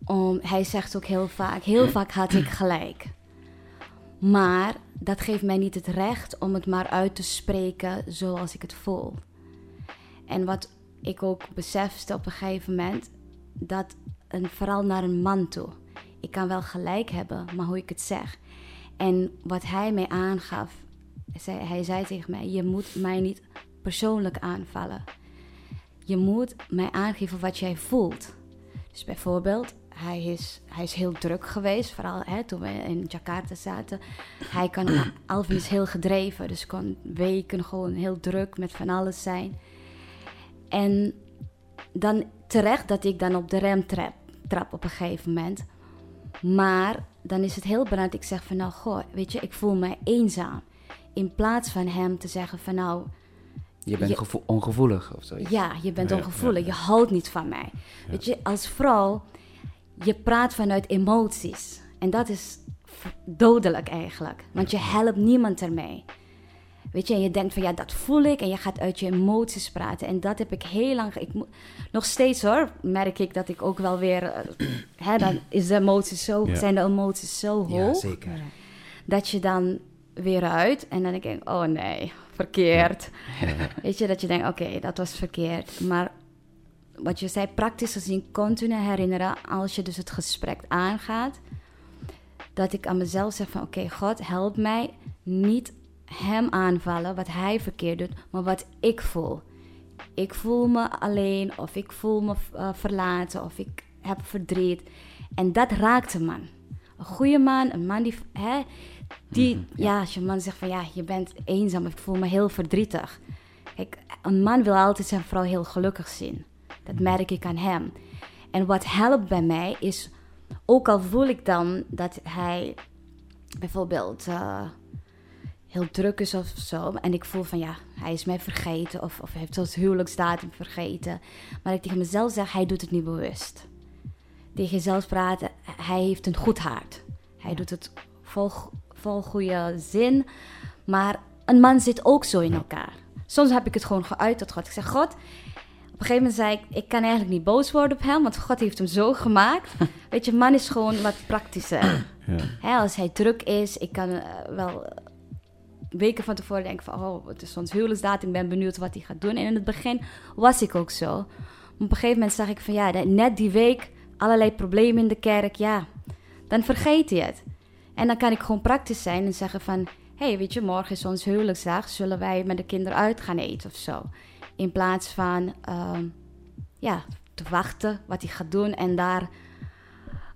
Um, hij zegt ook heel vaak, heel vaak had ik gelijk. Maar dat geeft mij niet het recht om het maar uit te spreken zoals ik het voel. En wat ik ook besefte op een gegeven moment, dat een, vooral naar een man toe. Ik kan wel gelijk hebben, maar hoe ik het zeg. En wat hij mij aangaf, hij zei tegen mij: Je moet mij niet persoonlijk aanvallen. Je moet mij aangeven wat jij voelt. Dus bijvoorbeeld, hij is, hij is heel druk geweest, vooral hè, toen we in Jakarta zaten. Hij kan, [clears throat] Alvin is heel gedreven, dus kon weken gewoon heel druk met van alles zijn. En dan terecht dat ik dan op de rem trap, trap op een gegeven moment. Maar dan is het heel belangrijk, ik zeg van nou, goh, weet je, ik voel me eenzaam in plaats van hem te zeggen van nou... Je bent je, ongevoelig of zoiets. Ja, je bent ja, ongevoelig. Ja, je houdt niet van mij. Weet je, als vrouw, je praat vanuit emoties. En dat is dodelijk eigenlijk. Want je helpt niemand ermee. Weet je, en je denkt van ja, dat voel ik. En je gaat uit je emoties praten. En dat heb ik heel lang... Ik nog steeds hoor, merk ik dat ik ook wel weer... Uh, [clears throat] hè, dan is de emoties zo, zijn de emoties zo hoog. Ja, zeker. Dat je dan weer uit. En dan denk ik, oh nee, verkeerd. [laughs] Weet je, dat je denkt, oké, dat was verkeerd. Maar wat je zei, praktisch gezien continu herinneren als je dus het gesprek aangaat. Dat ik aan mezelf zeg van, oké, God, help mij niet hem aanvallen, wat hij verkeerd doet, maar wat ik voel. Ik voel me alleen, of ik voel me uh, verlaten, of ik heb verdriet. En dat raakt een man. Een goede man, een man die... Hè, die, mm -hmm, ja. als je man zegt van ja, je bent eenzaam, ik voel me heel verdrietig. Kijk, een man wil altijd zijn vrouw heel gelukkig zien. Dat merk ik aan hem. En wat helpt bij mij is, ook al voel ik dan dat hij bijvoorbeeld uh, heel druk is of zo, en ik voel van ja, hij is mij vergeten of, of hij heeft zo'n huwelijksdatum vergeten. Maar ik tegen mezelf zeg, hij doet het niet bewust. Tegen jezelf praten, hij heeft een goed hart. Hij doet het vol vol goede zin. Maar een man zit ook zo in elkaar. Soms heb ik het gewoon geuit tot God. Ik zeg, God, op een gegeven moment zei ik, ik kan eigenlijk niet boos worden op hem, want God heeft hem zo gemaakt. [laughs] Weet je, man is gewoon wat praktischer. Ja. Hè, als hij druk is, ik kan uh, wel weken van tevoren denken van, oh, het is ons huwelijksdatum, ik ben benieuwd wat hij gaat doen. En in het begin was ik ook zo. Maar op een gegeven moment zag ik van, ja, net die week allerlei problemen in de kerk, ja, dan vergeet hij het. En dan kan ik gewoon praktisch zijn en zeggen van... hey, weet je, morgen is ons huwelijksdag. Zullen wij met de kinderen uit gaan eten of zo? In plaats van uh, ja, te wachten wat hij gaat doen en daar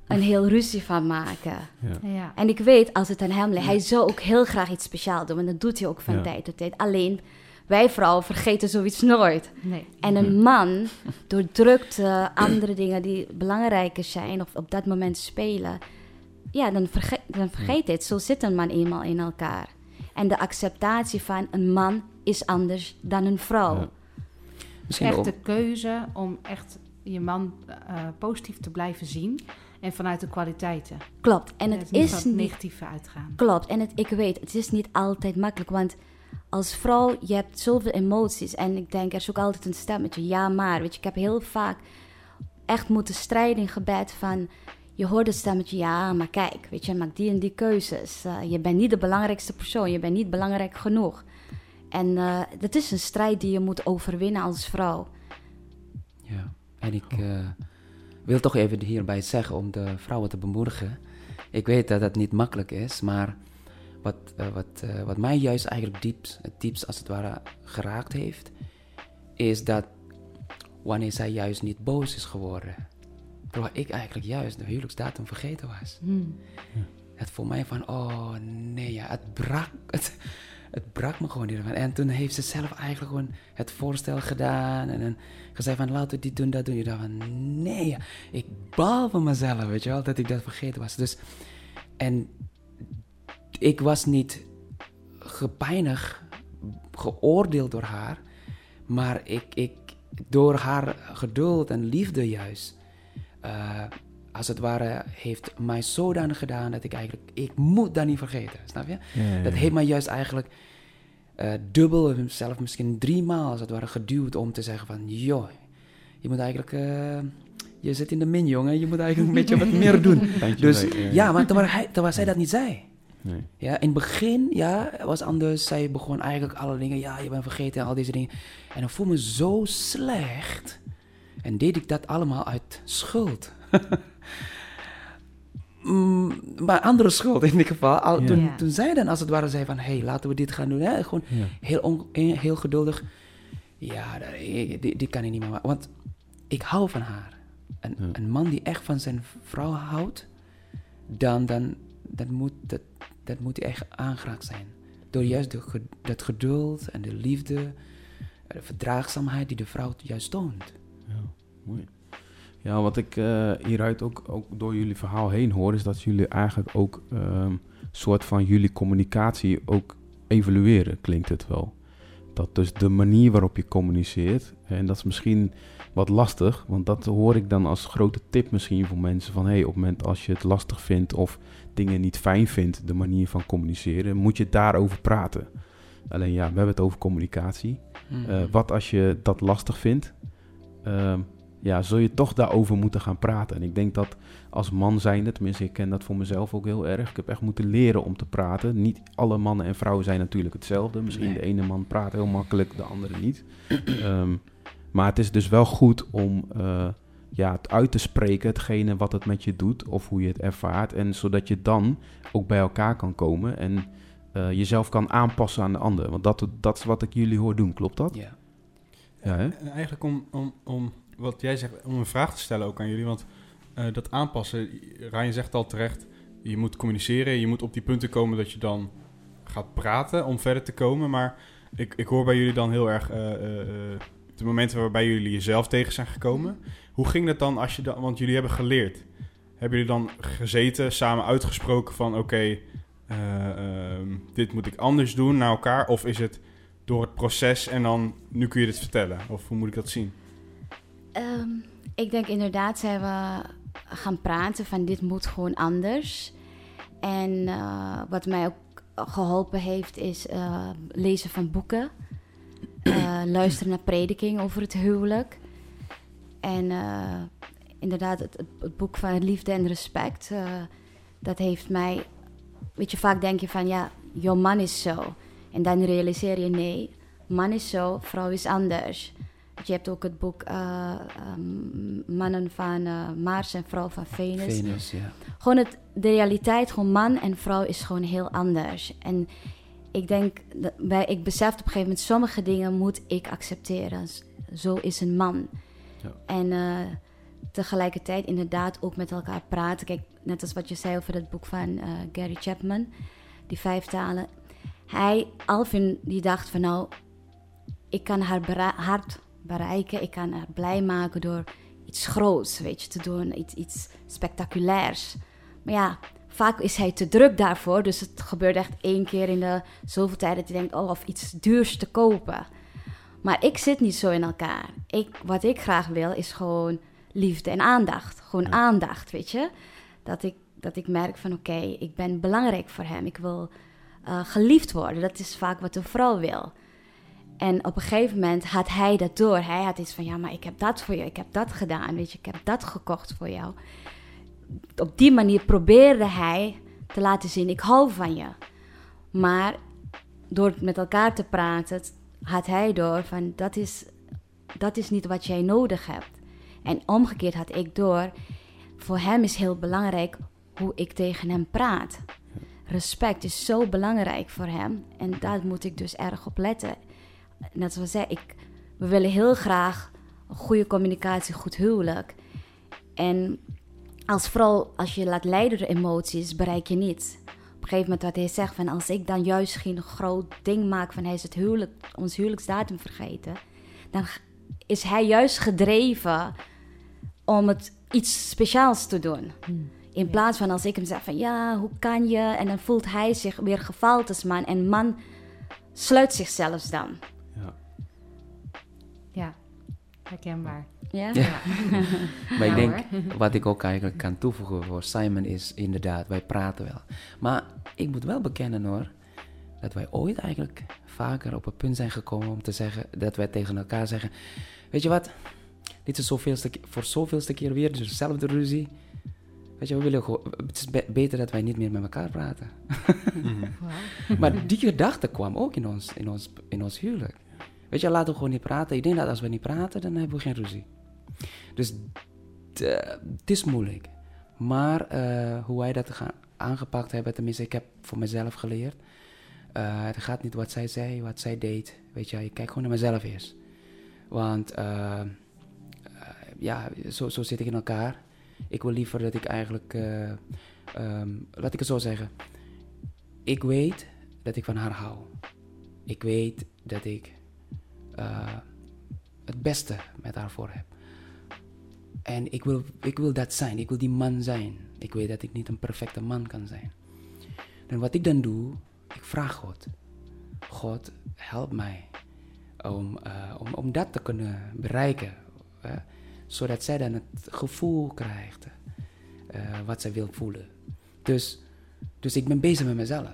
een heel ruzie van maken. Ja. Ja. En ik weet, als het aan hem ligt, hij zou ook heel graag iets speciaals doen. En dat doet hij ook van ja. tijd tot tijd. Alleen, wij vrouwen vergeten zoiets nooit. Nee. En een man [laughs] doordrukt uh, andere dingen die belangrijker zijn... of op dat moment spelen ja, dan, verge dan vergeet het. Zo zit een man eenmaal in elkaar. En de acceptatie van een man is anders dan een vrouw. Ja. Misschien echt de keuze om echt je man eh, positief te blijven zien en vanuit de kwaliteiten. Klopt. En En het niet is niet negatieve uitgaan. Klopt, en het, ik weet, het is niet altijd makkelijk, want als vrouw, je hebt zoveel emoties. En ik denk, er is ook altijd een stemmetje, ja maar. Weet je, ik heb heel vaak echt moeten strijden in gebed van... Je hoort het stemmetje, ja, maar kijk, weet je, maak die en die keuzes. Eh, je bent niet de belangrijkste persoon, je bent niet belangrijk genoeg. En eh, dat is een strijd die je moet overwinnen als vrouw. Ja, en ik eh, wil toch even hierbij zeggen om de vrouwen te bemoedigen. Ik weet dat dat niet makkelijk is, maar wat, eh, wat, eh, wat mij juist eigenlijk diep, het diepst als het ware geraakt heeft, is dat wanneer zij juist niet boos is geworden, terwijl ik eigenlijk juist de huwelijksdatum vergeten was. Hmm. Het voor mij van, oh nee, ja, het brak, het, het brak me gewoon hiervan. En toen heeft ze zelf eigenlijk gewoon het voorstel gedaan. En dan gezegd van, laten we dit doen, dat doen. Je dacht van, nee, ja, ik baal van mezelf, weet je wel, dat ik dat vergeten was. Dus, en ik was niet gepijnigd, geoordeeld door haar. Maar ik, ik, door haar geduld en liefde juist, eh, als het ware, heeft mij zodanig gedaan dat ik eigenlijk, ik moet dat niet vergeten, snap je? Dat heeft mij juist eigenlijk eh, dubbel, zelf misschien drie maal als het ware geduwd om te zeggen van, joh, je moet eigenlijk, eh, je zit in de min, jongen, je moet eigenlijk een beetje wat [laughs] meer doen. Dus ja, maar terwijl, hij, terwijl zij dat niet zei. Nee. Ja, in het begin, ja, was anders. Zij begon eigenlijk alle dingen, ja, je bent vergeten en al deze dingen. En dan voel me zo slecht. En deed ik dat allemaal uit schuld. [laughs] Mm, maar andere schuld in ieder geval. Al, Ja. toen, toen zij dan als het ware zei van, hé, hey, laten we dit gaan doen. Hè? Gewoon Ja. heel, on- eh, heel geduldig. Ja, die, die kan ik niet meer maken. Want ik hou van haar. Een, Ja. een man die echt van zijn vrouw houdt, dan, dan dat moet, dat, dat moet hij echt aangeraakt zijn. Door juist de, dat geduld en de liefde, de verdraagzaamheid die de vrouw juist toont. Ja, mooi. Ja, wat ik eh, hieruit ook, ook door jullie verhaal heen hoor, is dat jullie eigenlijk ook een soort van jullie communicatie ook evalueren, klinkt het wel. Dat dus de manier waarop je communiceert, en dat is misschien wat lastig, want dat hoor ik dan als grote tip misschien voor mensen van, hé, hey, op het moment als je het lastig vindt of dingen niet fijn vindt, de manier van communiceren, moet je daarover praten. Alleen ja, we hebben het over communicatie. Mhm. Eh, wat als je dat lastig vindt? Ehm, ja, zul je toch daarover moeten gaan praten. En ik denk dat als man zijnde, tenminste ik ken dat voor mezelf ook heel erg. Ik heb echt moeten leren om te praten. Niet alle mannen en vrouwen zijn natuurlijk hetzelfde. Misschien Nee. de ene man praat heel makkelijk, de andere niet. Ehm, maar het is dus wel goed om eh, ja, het uit te spreken, hetgene wat het met je doet of hoe je het ervaart. En zodat je dan ook bij elkaar kan komen en eh, jezelf kan aanpassen aan de ander. Want dat, dat is wat ik jullie hoor doen, klopt dat? Ja. Ja? En eigenlijk om, om, om wat jij zegt, om een vraag te stellen ook aan jullie. Want eh, dat aanpassen, Ryan zegt al terecht, je moet communiceren. Je moet op die punten komen dat je dan gaat praten om verder te komen. Maar ik, ik hoor bij jullie dan heel erg eh, eh, de momenten waarbij jullie jezelf tegen zijn gekomen. Hoe ging dat dan als je dan, want jullie hebben geleerd. Hebben jullie dan gezeten, samen uitgesproken van oké, eh, ehm, dit moet ik anders doen naar elkaar? Of is het door het proces en dan nu kun je dit vertellen? Of hoe moet ik dat zien? Ehm, ik denk inderdaad zijn we gaan praten van dit moet gewoon anders. En eh, wat mij ook geholpen heeft is eh, lezen van boeken. eh, [clears throat] luisteren naar prediking over het huwelijk. En inderdaad het, het, boek van Liefde en Respect. dat heeft mij... Weet je, vaak denk je van ja, jouw man is zo. En dan realiseer je nee, man is zo, vrouw is anders. Je hebt ook het boek eh, ehm, Mannen van eh, Mars en Vrouw van Venus. Venus, ja. Gewoon het, de realiteit, gewoon man en vrouw is gewoon heel anders. En ik denk, bij, ik besefte op een gegeven moment, sommige dingen moet ik accepteren. Zo is een man. Ja. En eh, tegelijkertijd inderdaad ook met elkaar praten. Kijk, net als wat je zei over het boek van Gary Chapman, die vijf talen. Hij, Alvin, die dacht van nou, ik kan haar hart bereiken. Ik kan haar blij maken door iets groots, weet je, te doen. Iets, iets spectaculairs. Maar ja, vaak is hij te druk daarvoor. Dus het gebeurt echt één keer in de zoveel tijd dat hij denkt, oh, of iets duurs te kopen. Maar ik zit niet zo in elkaar. Ik, wat ik graag wil, is gewoon liefde en aandacht. Gewoon Ja. aandacht, weet je. Dat ik, dat ik merk van oké, ik ben belangrijk voor hem. Ik wil eh, geliefd worden. Dat is vaak wat een vrouw wil. En op een gegeven moment had hij dat door. Hij had iets van, ja, maar ik heb dat voor je. Ik heb dat gedaan, weet je. Ik heb dat gekocht voor jou. Op die manier probeerde hij te laten zien, ik hou van je. Maar door met elkaar te praten, had hij door van, dat is, dat is niet wat jij nodig hebt. En omgekeerd had ik door, voor hem is heel belangrijk hoe ik tegen hem praat. Respect is zo belangrijk voor hem. En daar moet ik dus erg op letten. Net zoals hij, ik, we willen heel graag goede communicatie, goed huwelijk. En als vrouw, als je laat leiden door emoties, bereik je niets. Op een gegeven moment wat hij zegt van als ik dan juist geen groot ding maak van hij is het huwelijk, ons huwelijksdatum vergeten, dan is hij juist gedreven om het iets speciaals te doen. In plaats van als ik hem zeg van ja, hoe kan je? En dan voelt hij zich weer gefaald als man. En man sluit zichzelf dan. Ja. Ja, herkenbaar. Ja? Ja. [laughs] Maar ik denk, [laughs] wat ik ook eigenlijk kan toevoegen voor Simon is inderdaad, wij praten wel. Maar ik moet wel bekennen hoor, dat wij ooit eigenlijk vaker op het punt zijn gekomen om te zeggen, dat wij tegen elkaar zeggen, weet je wat, dit is zoveelste, voor zoveelste keer weer dezelfde ruzie. Weet je, we willen gewoon, het is be- beter dat wij niet meer met elkaar praten. [laughs] Wauw. Maar die gedachte kwam ook in ons, in ons, in ons huwelijk. Weet je, laten we gewoon niet praten. Ik denk dat als we niet praten, dan hebben we geen ruzie. Dus het is moeilijk. Maar eh, hoe wij dat gaan aangepakt hebben, tenminste, ik heb voor mezelf geleerd. eh, het gaat niet wat zij zei, wat zij deed. Weet je, ik kijk gewoon naar mezelf eerst. Want eh, ja, zo, zo zit ik in elkaar. Ik wil liever dat ik eigenlijk, eh, ehm, laat ik het zo zeggen. Ik weet dat ik van haar hou. Ik weet dat ik eh, het beste met haar voor heb. En ik wil, ik wil dat zijn. Ik wil die man zijn. Ik weet dat ik niet een perfecte man kan zijn. En wat ik dan doe, ik vraag God. God, help mij om, eh, om, om dat te kunnen bereiken. Zodat zij dan het gevoel krijgt eh, wat zij wil voelen. Dus, dus ik ben bezig met mezelf.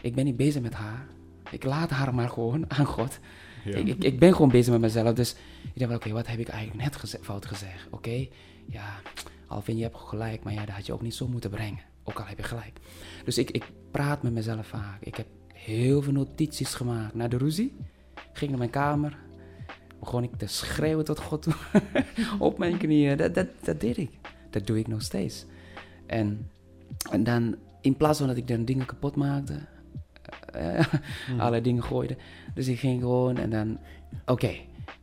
Ik ben niet bezig met haar. Ik laat haar maar gewoon [laughs] aan God. Ja. Ik, ik, ik ben gewoon bezig met mezelf. Dus ik denk, oké, wat heb ik eigenlijk net geze- fout gezegd? Oké, ja, Alvin, je hebt gelijk, maar ja, dat had je ook niet zo moeten brengen. Ook al heb je gelijk. Dus ik, ik praat met mezelf vaak. Ik heb heel veel notities gemaakt. Na de ruzie ging naar mijn kamer. Begon ik te schreeuwen tot God toe. [laughs] Op mijn knieën. Dat, dat, dat deed ik. Dat doe ik nog steeds. En, en dan, in plaats van dat ik dan dingen kapot maakte, [laughs] eh, alle dingen gooide. Dus ik ging gewoon en dan, oké,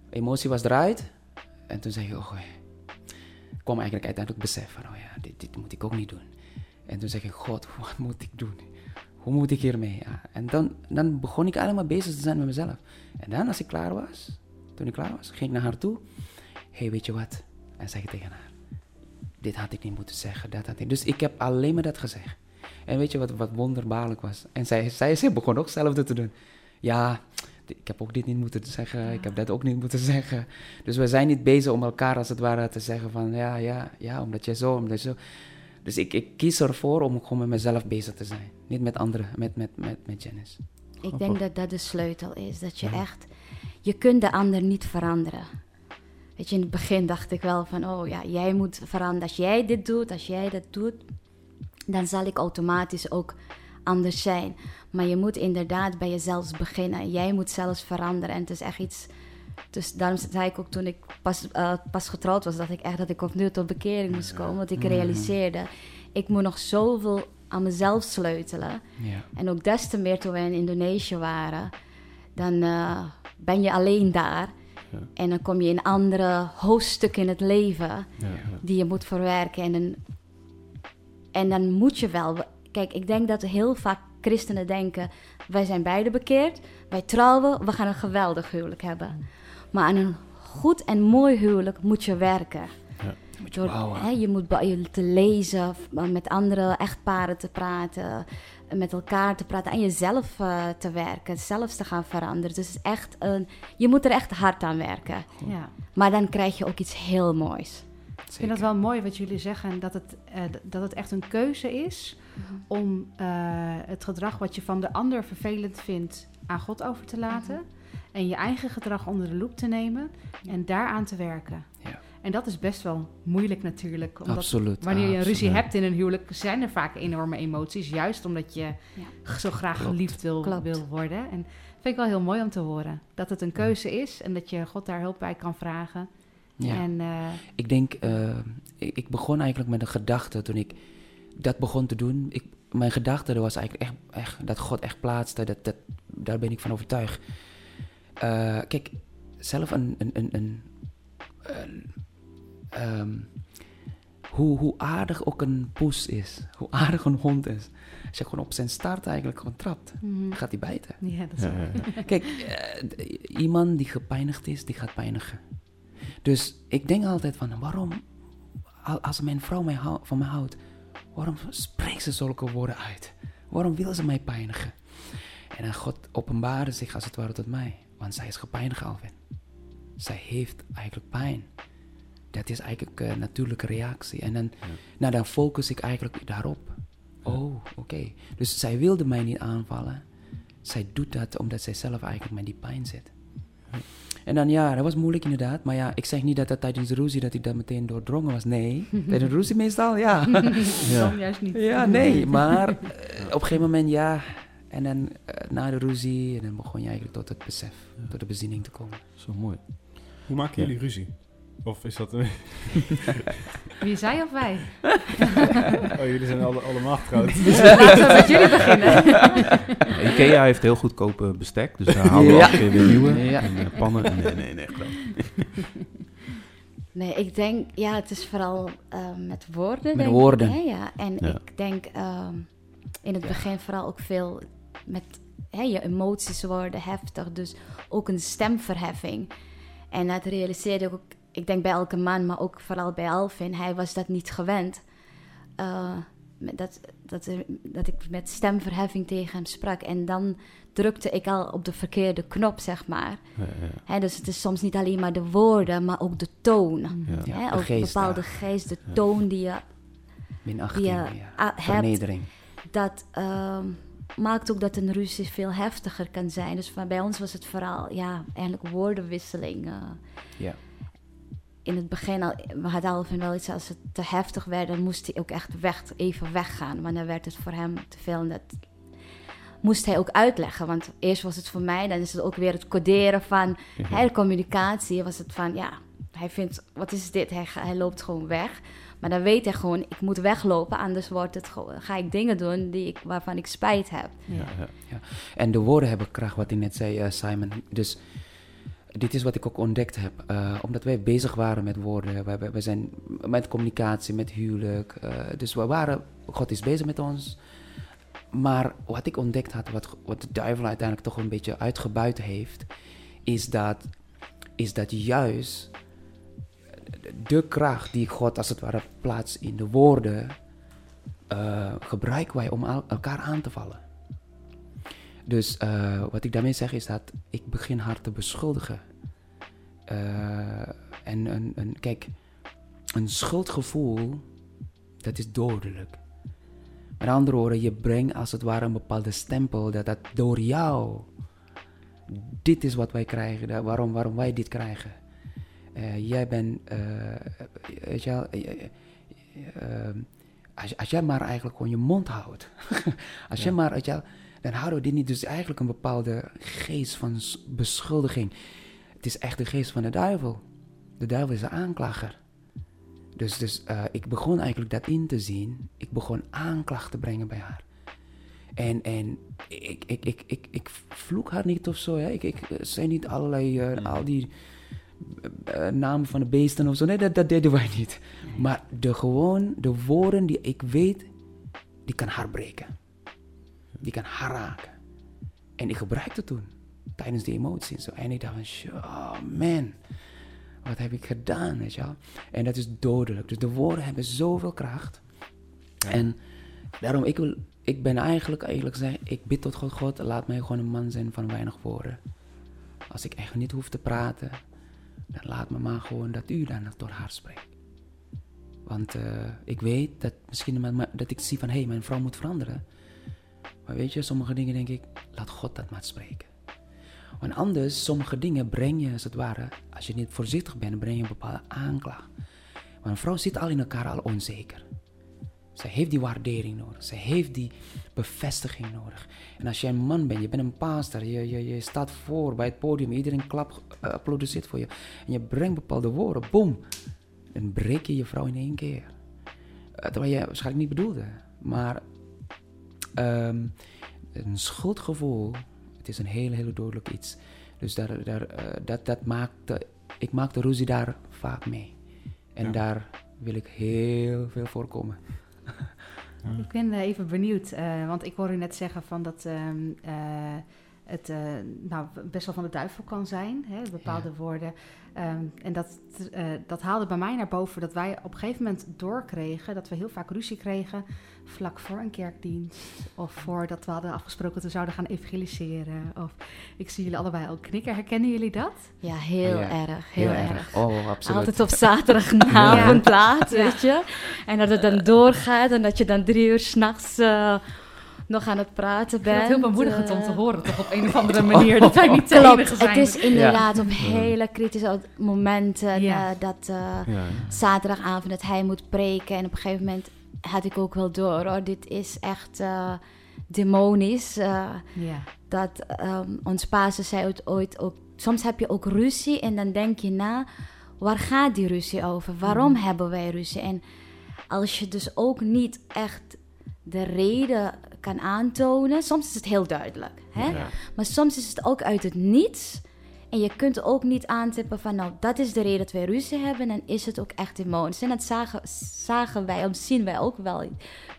emotie was eruit. En toen zei ik, oh, ik kwam eigenlijk uiteindelijk besef van, oh ja, dit, dit moet ik ook niet doen. En toen zei ik, God, [laughs] wat moet ik doen? Hoe moet ik hiermee? Ja. En dan, dan begon ik allemaal bezig te zijn met mezelf. En dan, als ik klaar was, toen ik klaar was, ging ik naar haar toe. hey, weet je wat? En zei ik tegen haar, dit had ik niet moeten zeggen, dat had ik. Dus ik heb alleen maar dat gezegd. En weet je wat, wat wonderbaarlijk was? En zij, zij, zij begon ook hetzelfde te doen. Ja, ik heb ook dit niet moeten zeggen, ik heb dat ook niet moeten zeggen. Dus we zijn niet bezig om elkaar als het ware te zeggen van ja, ja, ja, omdat je zo, omdat je zo. Dus ik, ik kies ervoor om gewoon met mezelf bezig te zijn. Niet met anderen, met, met, met, met Janice. Ik denk dat dat de sleutel is. Dat je echt, je kunt de ander niet veranderen. Weet je, in het begin dacht ik wel van, oh ja, jij moet veranderen. Als jij dit doet, als jij dat doet, dan zal ik automatisch ook anders zijn. Maar je moet inderdaad bij jezelf beginnen. Jij moet zelfs veranderen. En het is echt iets. Dus daarom zei ik ook toen ik pas, eh, pas getrouwd was, dat ik echt dat ik opnieuw tot bekering moest komen. Want ik realiseerde, ik moet nog zoveel aan mezelf sleutelen. Ja. En ook des te meer toen we in Indonesië waren, dan eh, ben je alleen daar. Ja. En dan kom je in andere hoofdstukken in het leven Ja, ja. die je moet verwerken. En dan, en dan moet je wel. Kijk, ik denk dat heel vaak christenen denken: wij zijn beide bekeerd, wij trouwen, we gaan een geweldig huwelijk hebben. Maar aan een goed en mooi huwelijk moet je werken. Moet je Door, hè, je moet je te lezen, met andere echtparen te praten, met elkaar te praten en jezelf eh, te werken, zelfs te gaan veranderen. Dus het is echt een, je moet er echt hard aan werken. Ja. Maar dan krijg je ook iets heel moois. Ik vind dat wel mooi wat jullie zeggen, dat het, eh, dat het echt een keuze is om eh, het gedrag wat je van de ander vervelend vindt aan God over te laten. En je eigen gedrag onder de loep te nemen en daaraan te werken. Ja. En dat is best wel moeilijk natuurlijk. Omdat Absoluut. wanneer je een ruzie hebt in een huwelijk, zijn er vaak enorme emoties. Juist omdat je zo graag Klopt. geliefd wil, Klopt. wil worden. En dat vind ik wel heel mooi om te horen. Dat het een keuze is en dat je God daar hulp bij kan vragen. Ja. En eh, Ik denk, eh, ik, ik begon eigenlijk met een gedachte toen ik dat begon te doen. Ik, mijn gedachte was eigenlijk echt, echt dat God echt plaatste. Dat, dat, daar ben ik van overtuigd. Eh, kijk, zelf een, een, een, een- ehm, hoe, hoe aardig ook een poes is, hoe aardig een hond is. Als je gewoon op zijn staart eigenlijk gewoon trapt, mhm. gaat hij bijten. ja, dat is Ja, ja, ja. [laughs] Kijk, eh, iemand die gepijnigd is, die gaat pijnigen. Dus ik denk altijd van, waarom, al- als mijn vrouw mij hou- van mij houdt, waarom spreekt ze zulke woorden uit? Waarom wil ze mij pijnigen? En dan God openbaarde zich als het ware tot mij, want zij is gepijnigd, Alvin. Zij heeft eigenlijk pijn. Dat is eigenlijk een natuurlijke reactie. En dan, nou, dan focus ik eigenlijk daarop. Oh, oké. Dus zij wilde mij niet aanvallen. Zij doet dat omdat zij zelf eigenlijk met die pijn zit. En dan ja, dat was moeilijk inderdaad. Maar ja, ik zeg niet dat dat tijdens de ruzie dat ik dat meteen doordrongen was. Nee, [laughs] tijdens de ruzie meestal, ja. [laughs] Dan juist niet. ja, nee. Maar eh, op een gegeven moment ja. En dan eh, na de ruzie, en dan begon je eigenlijk tot het besef, tot de bezinning te komen. Zo mooi. Hoe maken Ja. jullie ruzie? Of is dat... een- [laughs] Wie zij of wij? [laughs] oh, jullie zijn alle, allemaal getrouwd. [laughs] Laten we met jullie beginnen. Ikea heeft heel goedkoop eh, bestek, dus daar halen we Ja. weer nieuwe. Ja. En eh, pannen. Nee, nee, nee. grap. Nee, ik denk, ja, het is vooral ehm, met woorden. Met denk woorden. Ik, hè, ja. En Ja. ik denk ehm, in het begin vooral ook veel met hè, je emoties worden heftig. Dus ook een stemverheffing. En dat realiseerde ik ook, ik denk bij elke man, maar ook vooral bij Alvin. Hij was dat niet gewend. Eh, dat, dat, er- dat ik met stemverheffing tegen hem sprak. En dan drukte ik al op de verkeerde knop, zeg maar. Ja, ja, Hè, dus het is soms niet alleen maar de woorden, maar ook de toon. ja. Ja, ook geest bepaalde geest, de toon die je Minachting, ah, hebt. Vernedering. dat ehm, maakt ook dat een ruzie veel heftiger kan zijn. Dus van, bij ons was het vooral ja, eigenlijk woordenwisseling. eh. Ja. In het begin al, we hadden Alvin wel iets als het te heftig werd, dan moest hij ook echt weg, even weggaan. Want dan werd het voor hem te veel. En dat moest hij ook uitleggen. Want eerst was het voor mij, dan is het ook weer het coderen van Ja. hè, de communicatie. Was het van ja, hij vindt, wat is dit? Hij, hij loopt gewoon weg. Maar dan weet hij gewoon, ik moet weglopen, anders wordt het gewoon, ga ik dingen doen die ik, waarvan ik spijt heb. Ja, ja. En de woorden hebben kracht, wat ik net zei, eh, Simon. Dus dit is wat ik ook ontdekt heb. Eh, omdat wij bezig waren met woorden. We, zijn met communicatie, met huwelijk. eh, dus we waren, God is bezig met ons. Maar wat ik ontdekt had, wat, wat de duivel uiteindelijk toch een beetje uitgebuit heeft, is dat, is dat juist de kracht die God als het ware plaatst in de woorden, eh, gebruiken wij om el- elkaar aan te vallen. Dus eh, wat ik daarmee zeg is dat ik begin haar te beschuldigen. Eh, en een, een, kijk, een schuldgevoel, dat is dodelijk. Met andere woorden, je brengt als het ware een bepaalde stempel dat dat door jou, dit is wat wij krijgen, dat- waarom, waarom wij dit krijgen. Eh, jij bent, weet je wel, als, als jij maar eigenlijk gewoon je mond houdt. [laughs] als jij maar, weet je wel, dan houden we dit niet. Dus eigenlijk een bepaalde geest van beschuldiging. Het is echt de geest van de duivel. De duivel is de aanklager. Dus, dus eh, ik begon eigenlijk dat in te zien. Ik begon aanklacht te brengen bij haar. En, en ik, ik, ik, ik, ik vloek haar niet of zo. Hè. Ik, ik eh, zei niet allerlei, eh, al die namen van de beesten of zo. Nee, dat, dat deden wij niet. Maar de gewoon, de woorden die ik weet, die kan haar breken. Die kan haar raken. En ik gebruikte toen, tijdens die emoties. Zo. En ik dacht van, "Sjo, oh man, wat heb ik gedaan, weet je wel. En dat is dodelijk. Dus de woorden hebben zoveel kracht. En daarom, ik wil ik ben eigenlijk, eigenlijk zeg, ik bid tot God, God, laat mij gewoon een man zijn van weinig woorden. Als ik echt niet hoef te praten, dan laat me maar gewoon dat u dan door haar spreekt. Want eh, ik weet dat misschien dat ik zie van, hé, hey, mijn vrouw moet veranderen. Maar weet je, sommige dingen denk ik, laat God dat maar spreken. Want anders, sommige dingen breng je als het ware, als je niet voorzichtig bent, breng je een bepaalde aanklacht. Want een vrouw zit al in elkaar al onzeker. Zij heeft die waardering nodig. Zij heeft die bevestiging nodig. En als jij een man bent, je bent een pastor, je, je, je staat voor bij het podium, iedereen klap, uh, applaudisseert voor je. En je brengt bepaalde woorden, boom. Dan breek je je vrouw in één keer. Uh, terwijl je waarschijnlijk niet bedoelde. Maar um, een schuldgevoel, het is een heel, heel dodelijk iets. Dus daar, daar, uh, dat, dat maakt, ik maak de ruzie daar vaak mee. En ja. daar wil ik heel veel voorkomen. [laughs] Ja. Ik ben uh, even benieuwd, uh, want ik hoorde u net zeggen van dat uh, het nou, best wel van de duivel kan zijn, hè, bepaalde ja. woorden. Um, en dat, dat haalde bij mij naar boven dat wij op een gegeven moment doorkregen dat we heel vaak ruzie kregen vlak voor een kerkdienst. Of voordat we hadden afgesproken dat we zouden gaan evangeliseren. Of ik zie jullie allebei al knikken. Herkennen jullie dat? Ja, heel ja. erg. Heel, heel erg. erg. Oh, absoluut. Altijd op zaterdagavond ja. laat, weet je. En dat het dan doorgaat en dat je dan drie uur s'nachts... Uh, nog aan het praten bent. Het heel bemoedigend uh, om te horen, toch op een of andere manier. [laughs] dat wij niet enige zijn. Het is inderdaad ja. op hele kritische momenten ja. uh, dat uh, ja. zaterdagavond dat hij moet preken. En op een gegeven moment had ik ook wel door, hoor. Dit is echt uh, demonisch. Uh, ja. Dat um, ons paas zei ooit, ooit ook... Soms heb je ook ruzie en dan denk je na... Waar gaat die ruzie over? Waarom mm. hebben wij ruzie? En als je dus ook niet echt de reden kan aantonen... Soms is het heel duidelijk, hè? Ja. Maar soms is het ook uit het niets... En je kunt ook niet aantippen van, nou, dat is de reden dat wij ruzie hebben. En is het ook echt demonisch. En dat zagen, zagen wij, of zien wij ook wel.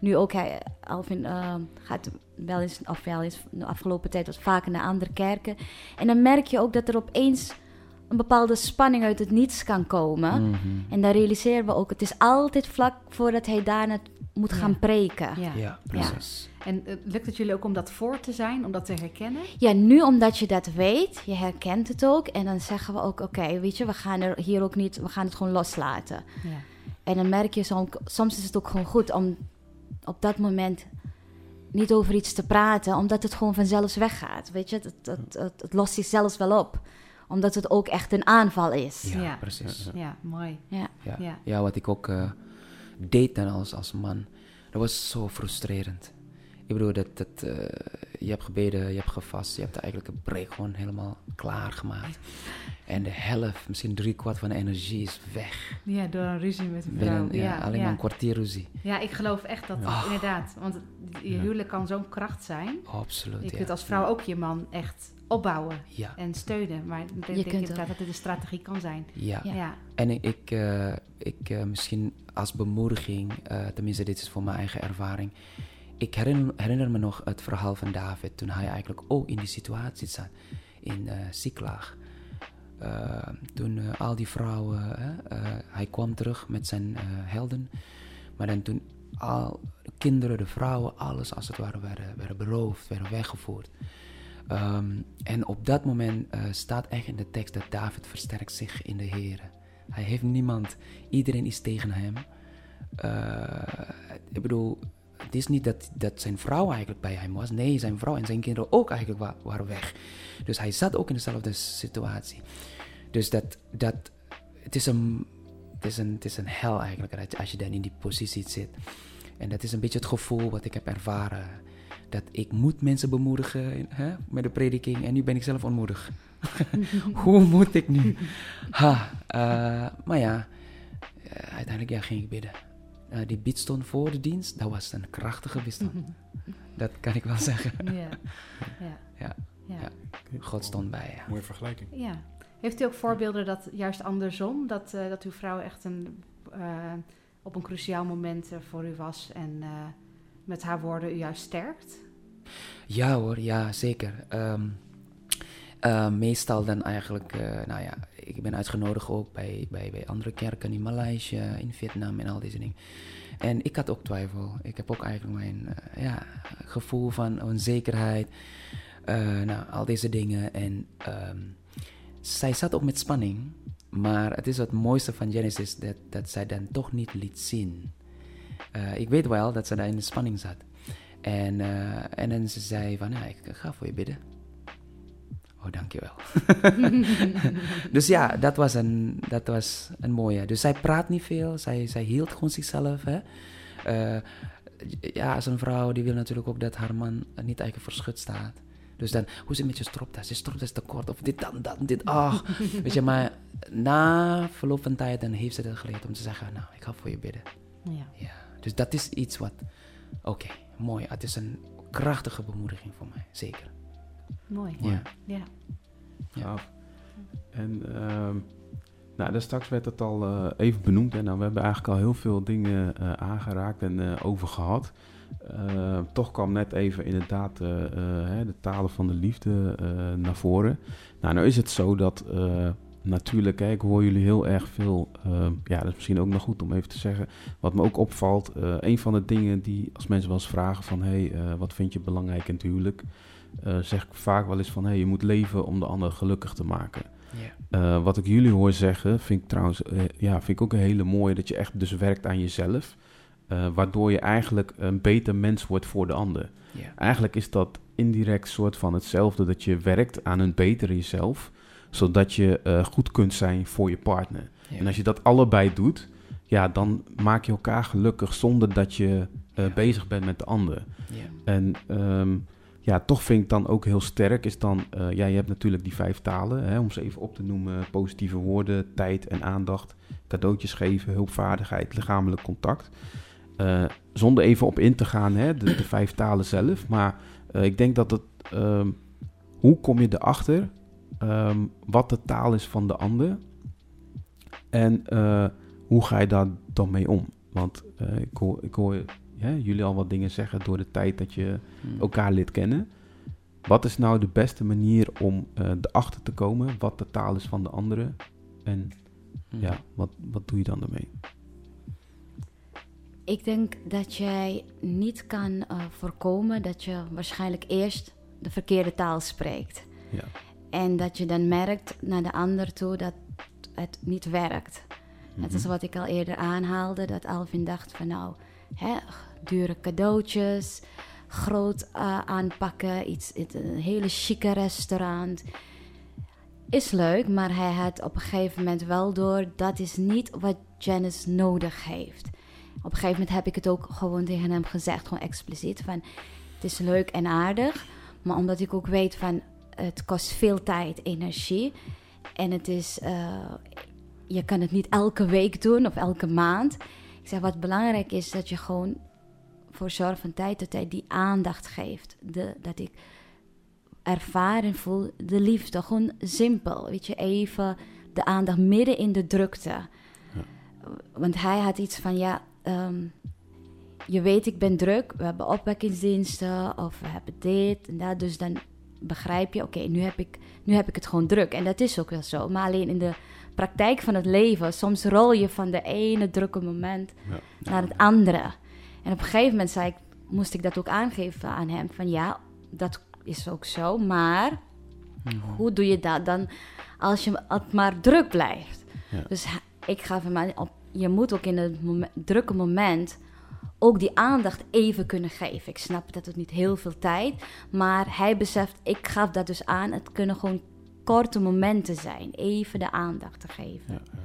Nu ook, hij, Alvin uh, gaat wel eens, of wel eens de afgelopen tijd wat vaker naar andere kerken. En dan merk je ook dat er opeens een bepaalde spanning uit het niets kan komen. Mm -hmm. En dan realiseren we ook, het is altijd vlak voordat hij daarna moet gaan preken. Ja, ja precies. En uh, lukt het jullie ook om dat voor te zijn, om dat te herkennen? Ja, nu omdat je dat weet, je herkent het ook. En dan zeggen we ook, oké, okay, weet je, we gaan er hier ook niet, we gaan het gewoon loslaten. Ja. En dan merk je, soms, soms is het ook gewoon goed om op dat moment niet over iets te praten, omdat het gewoon vanzelf weggaat. Weet je, het, het, het, het lost zichzelf wel op omdat het ook echt een aanval is. Ja, ja. precies. Ja, mooi. Ja. Ja. Ja. ja, wat ik ook uh, deed dan als, als man, dat was zo frustrerend. Ik bedoel, dat, dat, uh, je hebt gebeden, je hebt gevast, je hebt eigenlijk een break gewoon helemaal klaargemaakt. En de helft, misschien drie kwart van de energie is weg. Ja, door een ruzie met een vrouw. Binnen, ja, ja, alleen maar een kwartier ruzie. Ja, ik geloof echt dat, oh. inderdaad. Want je huwelijk kan zo'n kracht zijn. Absoluut, Je kunt als vrouw ook je man echt opbouwen ja. en steunen. Maar ik denk inderdaad dat het een strategie kan zijn. Ja, ja. ja. en ik, ik, uh, ik uh, misschien als bemoediging, uh, tenminste dit is voor mijn eigen ervaring. Ik herinner, herinner, me nog het verhaal van David toen hij eigenlijk ook in die situatie zat, in Ziklag. toen al die vrouwen, hij kwam terug met zijn helden, maar dan toen al de kinderen, de vrouwen, alles als het ware werden, werden beroofd, werden weggevoerd. Um, en op dat moment uh, staat echt in de tekst dat David versterkt zich in de Heer. Hij heeft niemand, iedereen is tegen hem. Uh, ik bedoel, het is niet dat, dat zijn vrouw eigenlijk bij hem was. Nee, zijn vrouw en zijn kinderen ook eigenlijk wa waren weg. Dus hij zat ook in dezelfde situatie. Dus dat, dat het, is een, het, is een, het is een hel eigenlijk als je dan in die positie zit. En dat is een beetje het gevoel wat ik heb ervaren dat ik moet mensen bemoedigen hè, met de prediking en nu ben ik zelf onmoedig. [laughs] Hoe moet ik nu? Ha, uh, maar ja, uh, uiteindelijk ja, ging ik bidden. Uh, die bidstond voor de dienst, dat was een krachtige bidstond. [laughs] dat kan ik wel zeggen. Ja. Ja. ja. ja. God stond bij. Ja. Mooie vergelijking. Ja. Heeft u ook voorbeelden dat juist andersom, dat, dat uw vrouw echt een, op een cruciaal moment voor u was en met haar woorden u juist sterkt? Ja hoor, ja zeker. Um, uh, meestal dan eigenlijk, uh, nou ja, ik ben uitgenodigd ook bij, bij, bij andere kerken in Maleisië, in Vietnam en al deze dingen. En ik had ook twijfel. Ik heb ook eigenlijk mijn eh, ja, gevoel van onzekerheid. eh, nou, al deze dingen. En ehm, zij zat ook met spanning. Maar het is het mooiste van Genesis dat, dat zij dan toch niet liet zien. Eh, ik weet wel dat ze daar in de spanning zat. En, eh, en dan ze zei van, ja, ik ga voor je bidden. Oh, dankjewel. [laughs] dus ja, dat was, een, dat was een mooie. Dus zij praat niet veel. Zij, zij hield gewoon zichzelf. Hè? Eh, ja, als een vrouw die wil natuurlijk ook dat haar man niet eigenlijk voor schut staat. Dus dan, hoe is het met je stropdas? Je stropdas is te kort. Of dit, dan, dat, dit. Ah, [laughs] weet je, maar na verloop van tijd dan heeft ze dat geleerd om te zeggen, nou, ik ga voor je bidden. Ja. Ja, dus dat is iets wat, oké, mooi. Het is een krachtige bemoediging voor mij, zeker. Mooi. Ja. Ja. Ja. En ehm, nou, daar straks werd het al eh, even benoemd. En nou, we hebben eigenlijk al heel veel dingen eh, aangeraakt en eh, over gehad. Eh, toch kwam net even inderdaad hè, de talen van de liefde eh, naar voren. Nou, nou is het zo dat eh, natuurlijk, hè, ik hoor jullie heel erg veel. eh, ja, dat is misschien ook nog goed om even te zeggen. Wat me ook opvalt, eh, een van de dingen die als mensen wel eens vragen van... hé, hey, eh, wat vind je belangrijk in het huwelijk? Eh, zeg ik vaak wel eens van... hé, hey, je moet leven om de ander gelukkig te maken. Wat ik jullie hoor zeggen, vind ik trouwens ja, vind ik ook een hele mooie. Dat je echt dus werkt aan jezelf. waardoor je eigenlijk een beter mens wordt voor de ander. Eigenlijk is dat indirect soort van hetzelfde. Dat je werkt aan een betere jezelf. Zodat je eh, goed kunt zijn voor je partner. Ja. En als je dat allebei doet, ja, dan maak je elkaar gelukkig zonder dat je eh, Ja. bezig bent met de ander. Ja. En ehm, ja, toch vind ik dan ook heel sterk is dan... eh, ja, je hebt natuurlijk die vijf talen, hè, om ze even op te noemen. Positieve woorden, tijd en aandacht. Cadeautjes geven, hulpvaardigheid, lichamelijk contact. Zonder even op in te gaan, hè, de, de vijf talen zelf. Maar ik denk dat het... ehm, hoe kom je erachter ehm, wat de taal is van de ander? En eh, hoe ga je daar dan mee om? Want eh, ik hoor, ik hoor ja, jullie al wat dingen zeggen door de tijd dat je Hm. elkaar leert kennen. Wat is nou de beste manier om eh erachter te komen wat de taal is van de anderen? En Hm. ja, wat, wat doe je dan ermee? Ik denk dat jij niet kan voorkomen dat je waarschijnlijk eerst de verkeerde taal spreekt. Ja. En dat je dan merkt naar de ander toe dat het niet werkt. Het is Mhm. wat ik al eerder aanhaalde, dat Alvin dacht van nou, hè, dure cadeautjes, groot eh, aanpakken, iets, iets- een hele chique restaurant. Is leuk, maar hij had op een gegeven moment wel door, dat is niet wat Janice nodig heeft. Op een gegeven moment heb ik het ook gewoon tegen hem gezegd, gewoon expliciet, van het is leuk en aardig, maar omdat ik ook weet van het kost veel tijd, energie en het is, eh, je kan het niet elke week doen of elke maand. Ik zeg, wat belangrijk is, dat je gewoon voor zorg van tijd tot tijd die aandacht geeft. De, dat ik ervaar en voel de liefde. Gewoon simpel, weet je, even de aandacht midden in de drukte. Want hij had iets van, ja, ehm, je weet ik ben druk, we hebben opwekkingsdiensten of we hebben dit en dat. Dus dan begrijp je, oké, nu heb ik nu heb ik het gewoon druk. En dat is ook wel zo. Maar alleen in de praktijk van het leven, soms rol je van de ene drukke moment Ja. naar het andere. En op een gegeven moment zei ik, moest ik dat ook aangeven aan hem. Van ja, dat is ook zo. Maar Mhm. hoe doe je dat dan als je het maar druk blijft? Ja. Dus ik gaf hem aan, op, je moet ook in het momen- drukke moment ook die aandacht even kunnen geven. Ik snap dat het niet heel veel tijd, maar hij beseft, ik gaf dat dus aan, het kunnen gewoon korte momenten zijn, even de aandacht te geven. Ja, ja.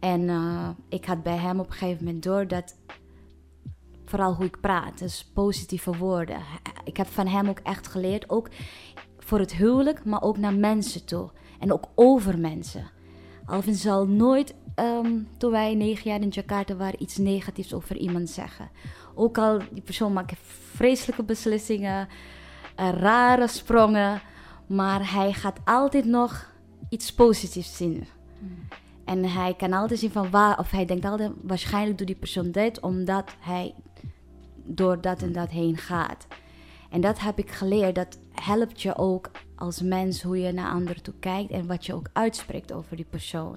En eh, ik had bij hem op een gegeven moment door dat, vooral hoe ik praat, dus positieve woorden. Ik heb van hem ook echt geleerd, ook voor het huwelijk, maar ook naar mensen toe. En ook over mensen. Alvin zal nooit, ehm, toen wij negen jaar in Jakarta waren, iets negatiefs over iemand zeggen. Ook al die persoon maakt vreselijke beslissingen, eh, rare sprongen, maar hij gaat altijd nog iets positiefs zien. En hij kan altijd zien van waar, of hij denkt altijd, waarschijnlijk doet die persoon dit omdat hij door dat en dat heen gaat. En dat heb ik geleerd, dat helpt je ook als mens hoe je naar anderen toe kijkt en wat je ook uitspreekt over die persoon.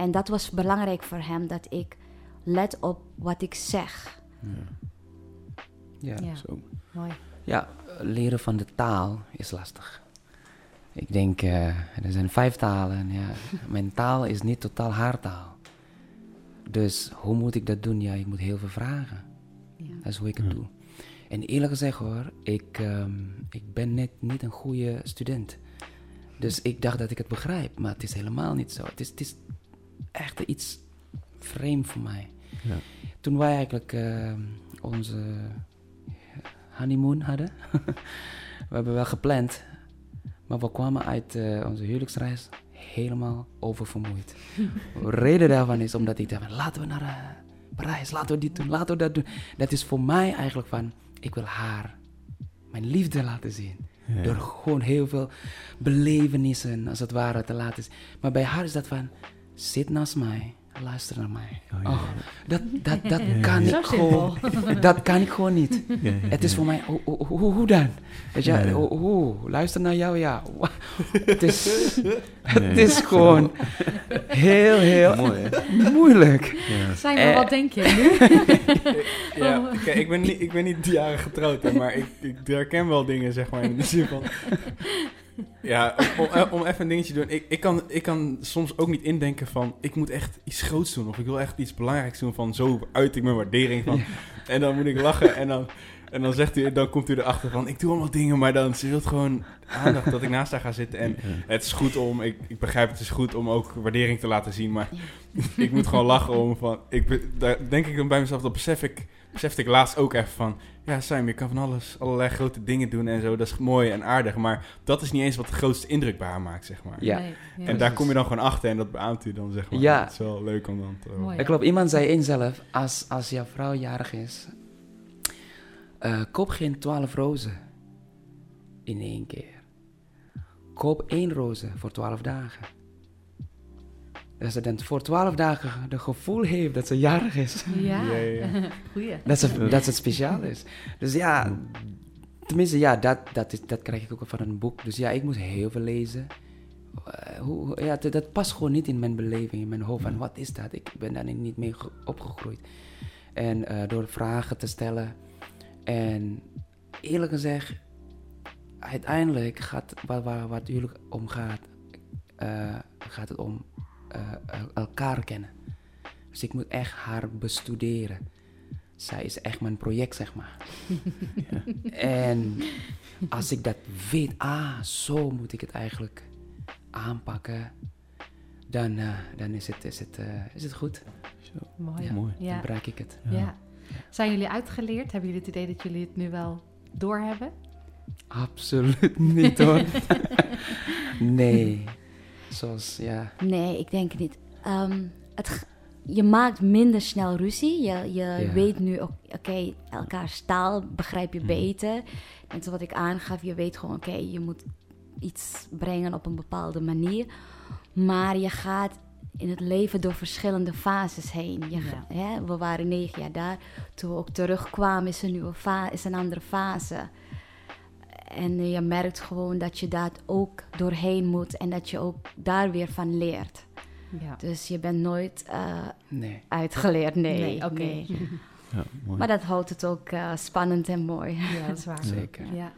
En dat was belangrijk voor hem, dat ik let op wat ik zeg. Ja. Ja, Zo. mooi. Ja, leren van de taal is lastig. Ik denk, eh, er zijn vijf talen. en Ja, [laughs] mijn taal is niet totaal haar taal. Dus hoe moet ik dat doen? Ja, ik moet heel veel vragen. Ja. Dat is hoe ik het Ja. doe. En eerlijk gezegd hoor, ik, ehm, ik ben net niet een goede student. Dus ik dacht dat ik het begrijp, maar het is helemaal niet zo. Het is, het is echt iets vreemd voor mij. Ja. Toen wij eigenlijk ehm, onze honeymoon hadden, [laughs] we hebben wel gepland, maar we kwamen uit eh, onze huwelijksreis helemaal oververmoeid. De [laughs] reden daarvan is omdat ik dacht, van, laten we naar eh, Parijs, laten we dit doen, laten we dat doen. Dat is voor mij eigenlijk van, ik wil haar mijn liefde laten zien. Ja. Door gewoon heel veel belevenissen, als het ware, te laten zien. Maar bij haar is dat van, zit naast mij, luister naar mij. Oh, ja. Oh, dat, dat, dat Ja, kan ik gewoon. Dat kan ik gewoon niet. Ja, ja, Het is ja. voor mij, hoe, hoe, hoe, hoe dan? Weet je, Ja, ja. hoe, hoe? luister naar jou, ja. [laughs] Het is, het is gewoon heel, heel Mooi, hè? moeilijk. Ja. Zijn we, Eh. wat denk je nu? [laughs] Ja, Oh. kijk, ik ben niet, ik ben niet jaren getrouwd, hè, maar ik, ik herken wel dingen, zeg maar, in de zin van... Ja, om, even een dingetje te doen. Ik, ik, kan, ik kan soms ook niet indenken van, ik moet echt iets groots doen. Of ik wil echt iets belangrijks doen van, zo uit ik mijn waardering van. En dan moet ik lachen en dan, en dan zegt u, dan komt u erachter van, ik doe allemaal dingen, maar dan, ze wil gewoon aandacht dat ik naast haar ga zitten. En het is goed om, ik, ik begrijp het is goed om ook waardering te laten zien, maar [laughs] ik moet gewoon lachen om van, ik, daar denk ik dan bij mezelf, dat besef ik, besefte ik laatst ook even van, ja Sam, je kan van alles, allerlei grote dingen doen en zo, dat is mooi en aardig, maar dat is niet eens wat de grootste indruk bij haar maakt, zeg maar. Ja. Nee, ja. En daar kom je dan gewoon achter en dat beaamt u dan, zeg maar. Ja. Dat is wel leuk om dan te Mooi. Klopt, iemand zei één zelf, als, als jouw vrouw jarig is, eh, koop geen twaalf rozen in één keer. Koop één roze voor twaalf dagen. Dat ze dan voor twaalf dagen de gevoel heeft dat ze jarig is. Ja, Ja, ja, ja. [laughs] goeie. Dat, ze, dat het speciaal is. Dus ja, tenminste, ja, dat, dat, is, dat krijg ik ook van een boek. Dus ja, ik moet heel veel lezen. Eh, hoe, ja, dat, dat past gewoon niet in mijn beleving, in mijn hoofd. Van wat is dat? Ik ben daar niet mee ge- opgegroeid. En eh, door vragen te stellen. En eerlijk gezegd, uiteindelijk gaat waar, waar, waar het huwelijk om gaat, eh, gaat het om eh, el- elkaar kennen. Dus ik moet echt haar bestuderen. Zij is echt mijn project, zeg maar. [laughs] En als ik dat weet, ah, zo moet ik het eigenlijk aanpakken, dan, eh, dan is, het, is, het, eh, is het goed. Zo. Mooi. Ja. Mooi. Dan bereik ik het. Ja. Zijn jullie uitgeleerd? Hebben jullie het idee dat jullie het nu wel doorhebben? Absoluut niet hoor. [laughs] nee. Zoals, ja. Nee, ik denk niet. Ehm, het, je maakt minder snel ruzie. Je, je Ja. weet nu, ook, oké, elkaars taal begrijp je Mhm. beter. En zoals ik aangaf, je weet gewoon, oké, je moet iets brengen op een bepaalde manier. Maar je gaat in het leven door verschillende fases heen. Je, hè, we waren negen jaar daar. Toen we ook terugkwamen, is een, nieuwe fa- is een andere fase. En eh, je merkt gewoon dat je daar ook doorheen moet en dat je ook daar weer van leert. Ja. Dus je bent nooit eh, Nee. uitgeleerd, nee. Nee, oké. nee. [laughs] Ja, mooi. Maar dat houdt het ook eh, spannend en mooi. Ja, dat is waar. Zeker. Ja.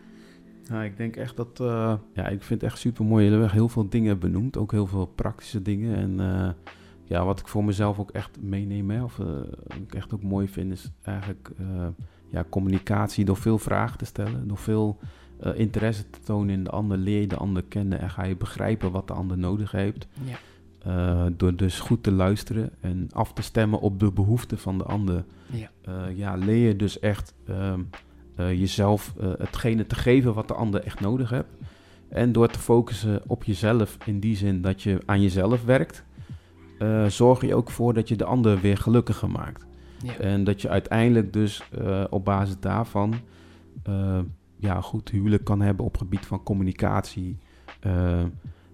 Nou, ik denk echt dat... eh, ja, ik vind het echt super mooi. Jullie hebben heel veel dingen benoemd. Ook heel veel praktische dingen. En eh, ja, wat ik voor mezelf ook echt meeneem... Hè, of eh, wat ik echt ook mooi vind... is eigenlijk eh, ja, communicatie door veel vragen te stellen. Door veel eh, interesse te tonen in de ander. Leer je de ander kennen en ga je begrijpen wat de ander nodig heeft. Ja. Eh, door dus goed te luisteren en af te stemmen op de behoeften van de ander. Ja. Eh, ja, leer je dus echt ehm, eh, jezelf hetgene te geven wat de ander echt nodig hebt. En door te focussen op jezelf in die zin dat je aan jezelf werkt, zorg je ook voor dat je de ander weer gelukkiger maakt. Ja. En dat je uiteindelijk dus op basis daarvan ja, goed huwelijk kan hebben op gebied van communicatie. Eh,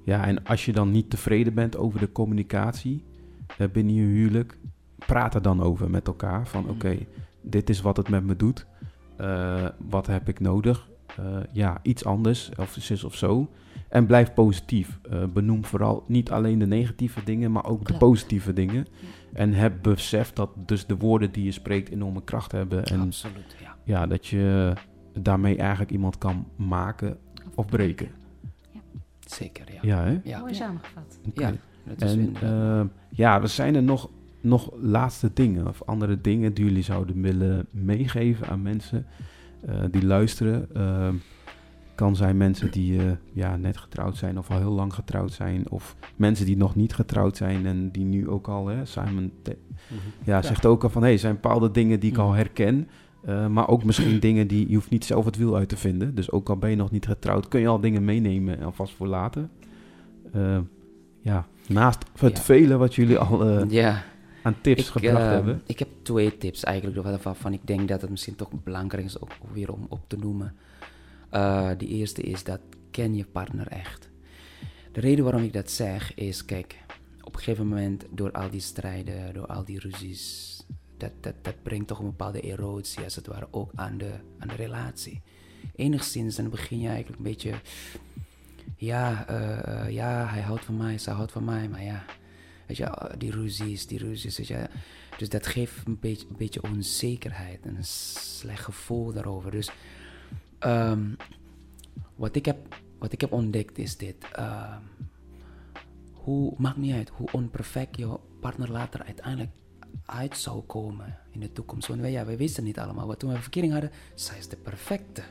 ja, en als je dan niet tevreden bent over de communicatie eh, binnen je huwelijk, praat er dan over met elkaar. Van Mhm. oké, dit is wat het met me doet. Eh, wat heb ik nodig? Ja, iets anders of zus of zo. En blijf positief. Benoem vooral niet alleen de negatieve dingen, maar ook de positieve dingen. en heb beseft dat dus de woorden die je spreekt enorme kracht hebben. En Absoluut, ja. ja, dat je daarmee eigenlijk iemand kan maken of breken. Zeker, ja. Ja, hè? Ja, Mooi samengevat. Ja dat is En eh, ja, er zijn er nog, nog laatste dingen of andere dingen die jullie zouden willen meegeven aan mensen eh, die luisteren. Ehm, kan zijn mensen die eh, ja, net getrouwd zijn of al heel lang getrouwd zijn. Of mensen die nog niet getrouwd zijn en die nu ook al, hè, Simon te- ja, zegt ook al van... hé, hey, zijn bepaalde dingen die ik al Mhm. herken. Eh, maar ook misschien [clears throat] dingen die je hoeft niet zelf het wiel uit te vinden. Dus ook al ben je nog niet getrouwd, kun je al dingen meenemen alvast voor later. Eh, ja, naast het Ja. vele wat jullie al eh, ja, aan tips ik, gebracht hebben. ik heb twee tips eigenlijk, waar- waarvan ik denk dat het misschien toch belangrijk is ook weer om op te noemen. De eerste is dat ken je partner echt. De reden waarom ik dat zeg is, kijk, op een gegeven moment door al die strijden, door al die ruzies, dat, dat, dat brengt toch een bepaalde erosie als het ware ook aan de, aan de relatie. Enigszins, dan begin je eigenlijk een beetje, ja, eh, eh, ja, hij houdt van mij, zij houdt van mij, maar ja, weet je, eh, die ruzies, die ruzies. Dus dat geeft een beetje, een beetje onzekerheid, een slecht gevoel daarover. Dus ehm, wat, ik heb, wat ik heb ontdekt is dit. ehm, hoe, maakt niet uit hoe onperfect je partner later uiteindelijk uit zou komen in de toekomst. Want wij, ja, wij wisten niet allemaal. Maar toen we verkering hadden, zij is de perfecte.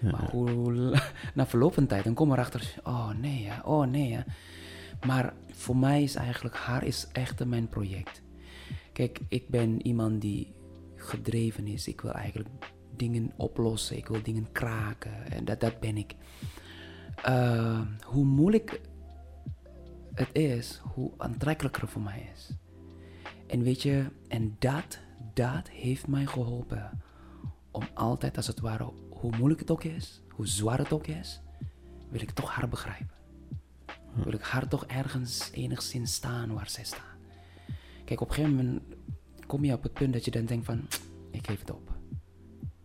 Maar hoe, [laughs] na verloop van tijd, dan kom erachter, oh nee, ja, oh nee. Ja. Maar voor mij is eigenlijk, haar is echt mijn project. Kijk, ik ben iemand die gedreven is. Ik wil eigenlijk dingen oplossen. Ik wil dingen kraken. En dat, dat ben ik. Eh, hoe moeilijk het is, hoe aantrekkelijker voor mij is. En weet je, en dat, dat heeft mij geholpen om altijd, als het ware, hoe moeilijk het ook is, hoe zwaar het ook is, wil ik toch haar begrijpen. Wil ik haar toch ergens enigszins staan waar zij staat. Kijk, op een gegeven moment kom je op het punt dat je dan denkt van, ik geef het op.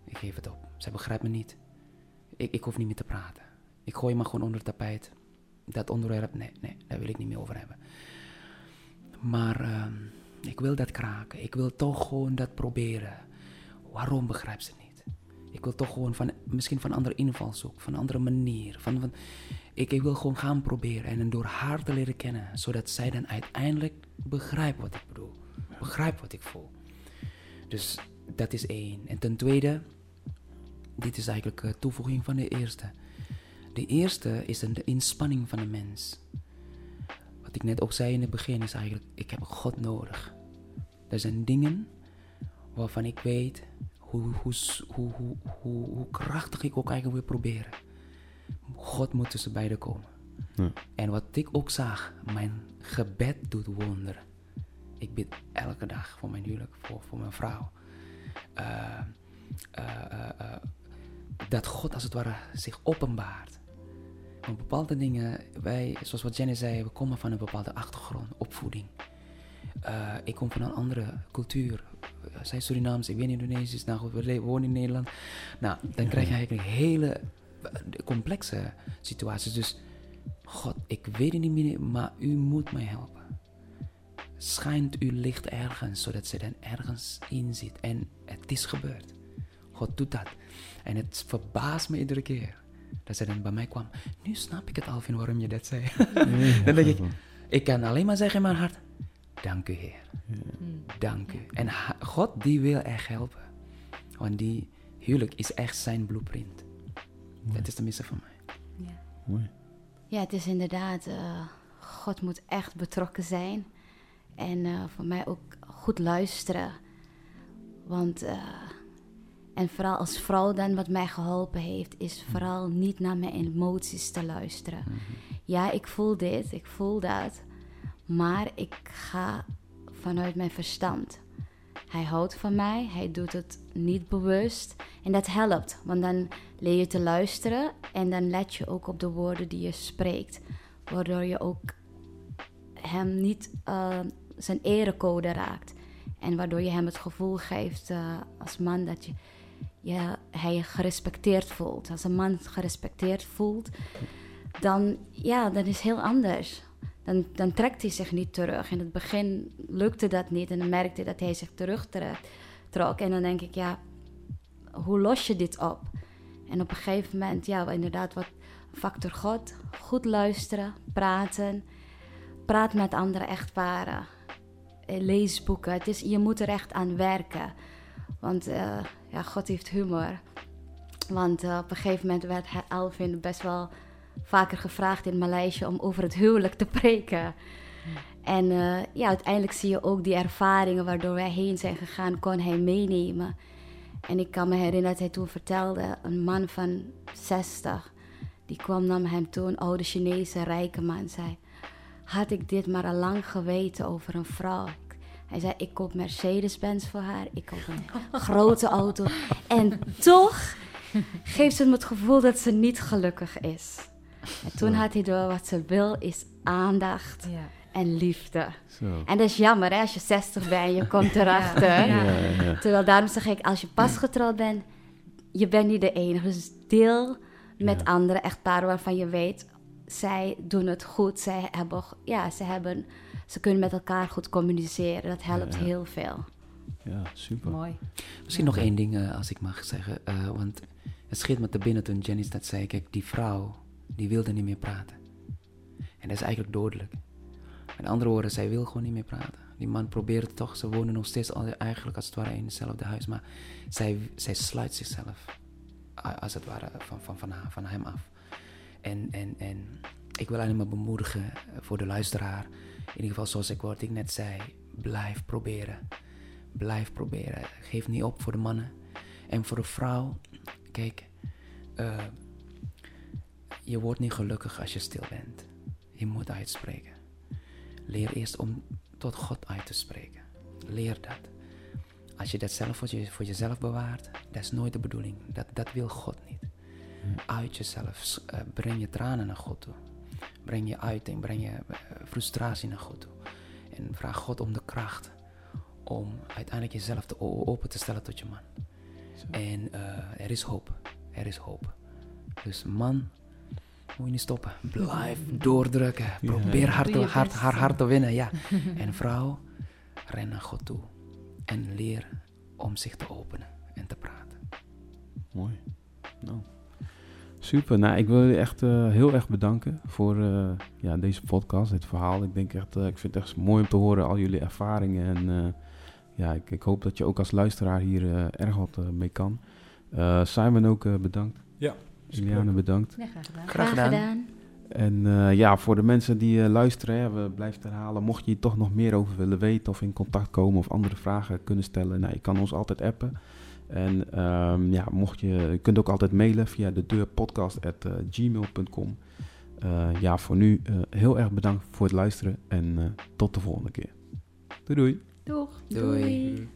Ik geef het op. Zij begrijpt me niet. Ik, ik hoef niet meer te praten. Ik gooi me gewoon onder het tapijt. Dat onderwerp, nee, nee, daar wil ik niet meer over hebben. Maar ehm, ik wil dat kraken. Ik wil toch gewoon dat proberen. Waarom begrijpt ze niet? Ik wil toch gewoon van, misschien van een andere invalshoek, van een andere manier. Van, ik, ik wil gewoon gaan proberen en door haar te leren kennen, zodat zij dan uiteindelijk begrijpt wat ik bedoel. Begrijpt wat ik voel. Dus dat is één. En ten tweede, dit is eigenlijk een toevoeging van de eerste. De eerste is de inspanning van de mens. Wat ik net ook zei in het begin is eigenlijk, ik heb God nodig. Er zijn dingen waarvan ik weet hoe, hoe, hoe, hoe, hoe, hoe krachtig ik ook eigenlijk wil proberen. God moet tussen beiden komen. Ja. En wat ik ook zag, mijn gebed doet wonderen. Ik bid elke dag voor mijn huwelijk, voor, voor mijn vrouw. Eh, eh, eh, dat God als het ware zich openbaart. Want bepaalde dingen, wij, zoals wat Jenny zei, we komen van een bepaalde achtergrond, opvoeding. Eh, ik kom van een andere cultuur. Uh, zij Surinaams, ik ben Indonesisch, nou goed, we wonen in Nederland. Nou, dan krijg je eigenlijk hele eh, complexe situaties. Dus, God, ik weet het niet meer, maar u moet mij helpen. Schijnt uw licht ergens, zodat ze dan ergens in zit. En het is gebeurd. God doet dat. En het verbaast me iedere keer dat ze dan bij mij kwam. Nu snap ik het, Alvin, waarom je dat zei. [laughs] dan denk ik, ik kan alleen maar zeggen in mijn hart, dank u Heer. Dank u. En God die wil echt helpen. Want die huwelijk is echt zijn blueprint. Dat is de missie van mij. Ja. Mooi. Ja, het is inderdaad, eh, God moet echt betrokken zijn. En eh, voor mij ook goed luisteren. Want, eh, en vooral als vrouw dan, wat mij geholpen heeft, is vooral niet naar mijn emoties te luisteren. Ja, ik voel dit, ik voel dat. Maar ik ga vanuit mijn verstand. Hij houdt van mij, hij doet het niet bewust. En dat helpt, want dan leer je te luisteren en dan let je ook op de woorden die je spreekt. Waardoor je ook hem niet eh, zijn erecode raakt. En waardoor je hem het gevoel geeft eh, als man dat je, je, hij je gerespecteerd voelt. Als een man gerespecteerd voelt, dan, ja, dan is heel anders. dan, dan trekt hij zich niet terug. In het begin lukte dat niet en dan merkte dat hij zich terugtrok. En dan denk ik, ja, hoe los je dit op? En op een gegeven moment, ja, inderdaad, wat factor God. Goed luisteren, praten. Praat met andere echtparen. Lees boeken. Het is, je moet er echt aan werken. Want uh, ja, God heeft humor. Want uh, op een gegeven moment werd Alvin best wel vaker gevraagd in Maleisië om over het huwelijk te preken. En uh, ja, uiteindelijk zie je ook die ervaringen waardoor wij heen zijn gegaan, kon hij meenemen. En ik kan me herinneren dat hij toen vertelde, een man van 60, die kwam naar hem toe, een oude Chinese rijke man, zei... Had ik dit maar al lang geweten over een vrouw. Hij zei, ik koop Mercedes-Benz voor haar, ik koop een [laughs] grote auto. En toch geeft ze hem het gevoel dat ze niet gelukkig is. En toen had hij door wat ze wil is aandacht ja. en liefde. Zo. En dat is jammer hè, als je 60 bent en je komt [laughs] erachter. Ja. Terwijl daarom zeg ik, als je pas getrouwd bent, je bent niet de enige. Dus deel met andere echtparen waarvan je weet, zij doen het goed. Zij hebben, ja, ze, hebben, ze kunnen met elkaar goed communiceren. Dat helpt heel veel. Ja, super. Mooi. Misschien nog één ding, uh, als ik mag zeggen. Uh, want het schiet me te binnen toen Jenny dat zei. Kijk, die vrouw, die wilde niet meer praten. En dat is eigenlijk dodelijk. Met andere woorden, zij wil gewoon niet meer praten. Die man probeert toch, ze wonen nog steeds eigenlijk als het ware in hetzelfde huis. Maar zij, zij sluit zichzelf, als het ware, van, van, van, van hem af. En, en, en ik wil alleen maar bemoedigen voor de luisteraar. In ieder geval zoals ik wat ik net zei. Blijf proberen. Blijf proberen. Geef niet op voor de mannen. En voor de vrouw. Kijk. Uh, je wordt niet gelukkig als je stil bent. Je moet uitspreken. Leer eerst om tot God uit te spreken. Leer dat. Als je dat zelf voor, je, voor jezelf bewaart, dat is nooit de bedoeling. Dat, dat wil God niet. Uit jezelf. Uh, breng je tranen naar God toe. Breng je uiting, breng je uh, frustratie naar God toe. En vraag God om de kracht om uiteindelijk jezelf te open te stellen tot je man. En uh, er is hoop. Er is hoop. Dus man, moet je niet stoppen. Blijf doordrukken. Probeer hard, hard, hard, hard te winnen. Ja. [laughs] en vrouw, ren naar God toe. En leer om zich te openen en te praten. Mooi. Nou. Super. Nou, ik wil je echt uh, heel erg bedanken voor uh, ja, deze podcast, dit verhaal. Ik denk echt, uh, ik vind het echt mooi om te horen al jullie ervaringen. En ja, ik, ik, hoop dat je ook als luisteraar hier erg wat mee kan. Simon ook bedankt. Ja. Juliane bedankt. Ja, graag gedaan. Graag gedaan. En ja, voor de mensen die luisteren, hè, we blijven herhalen. Mocht je hier toch nog meer over willen weten of in contact komen of andere vragen kunnen stellen, nou, je kan ons altijd appen. En um, ja, mocht je, je kunt ook altijd mailen via de deurpodcast.gmail.com. Uh, ja, voor nu uh, heel erg bedankt voor het luisteren en uh, tot de volgende keer. Doei doei. Doeg. doei. doei.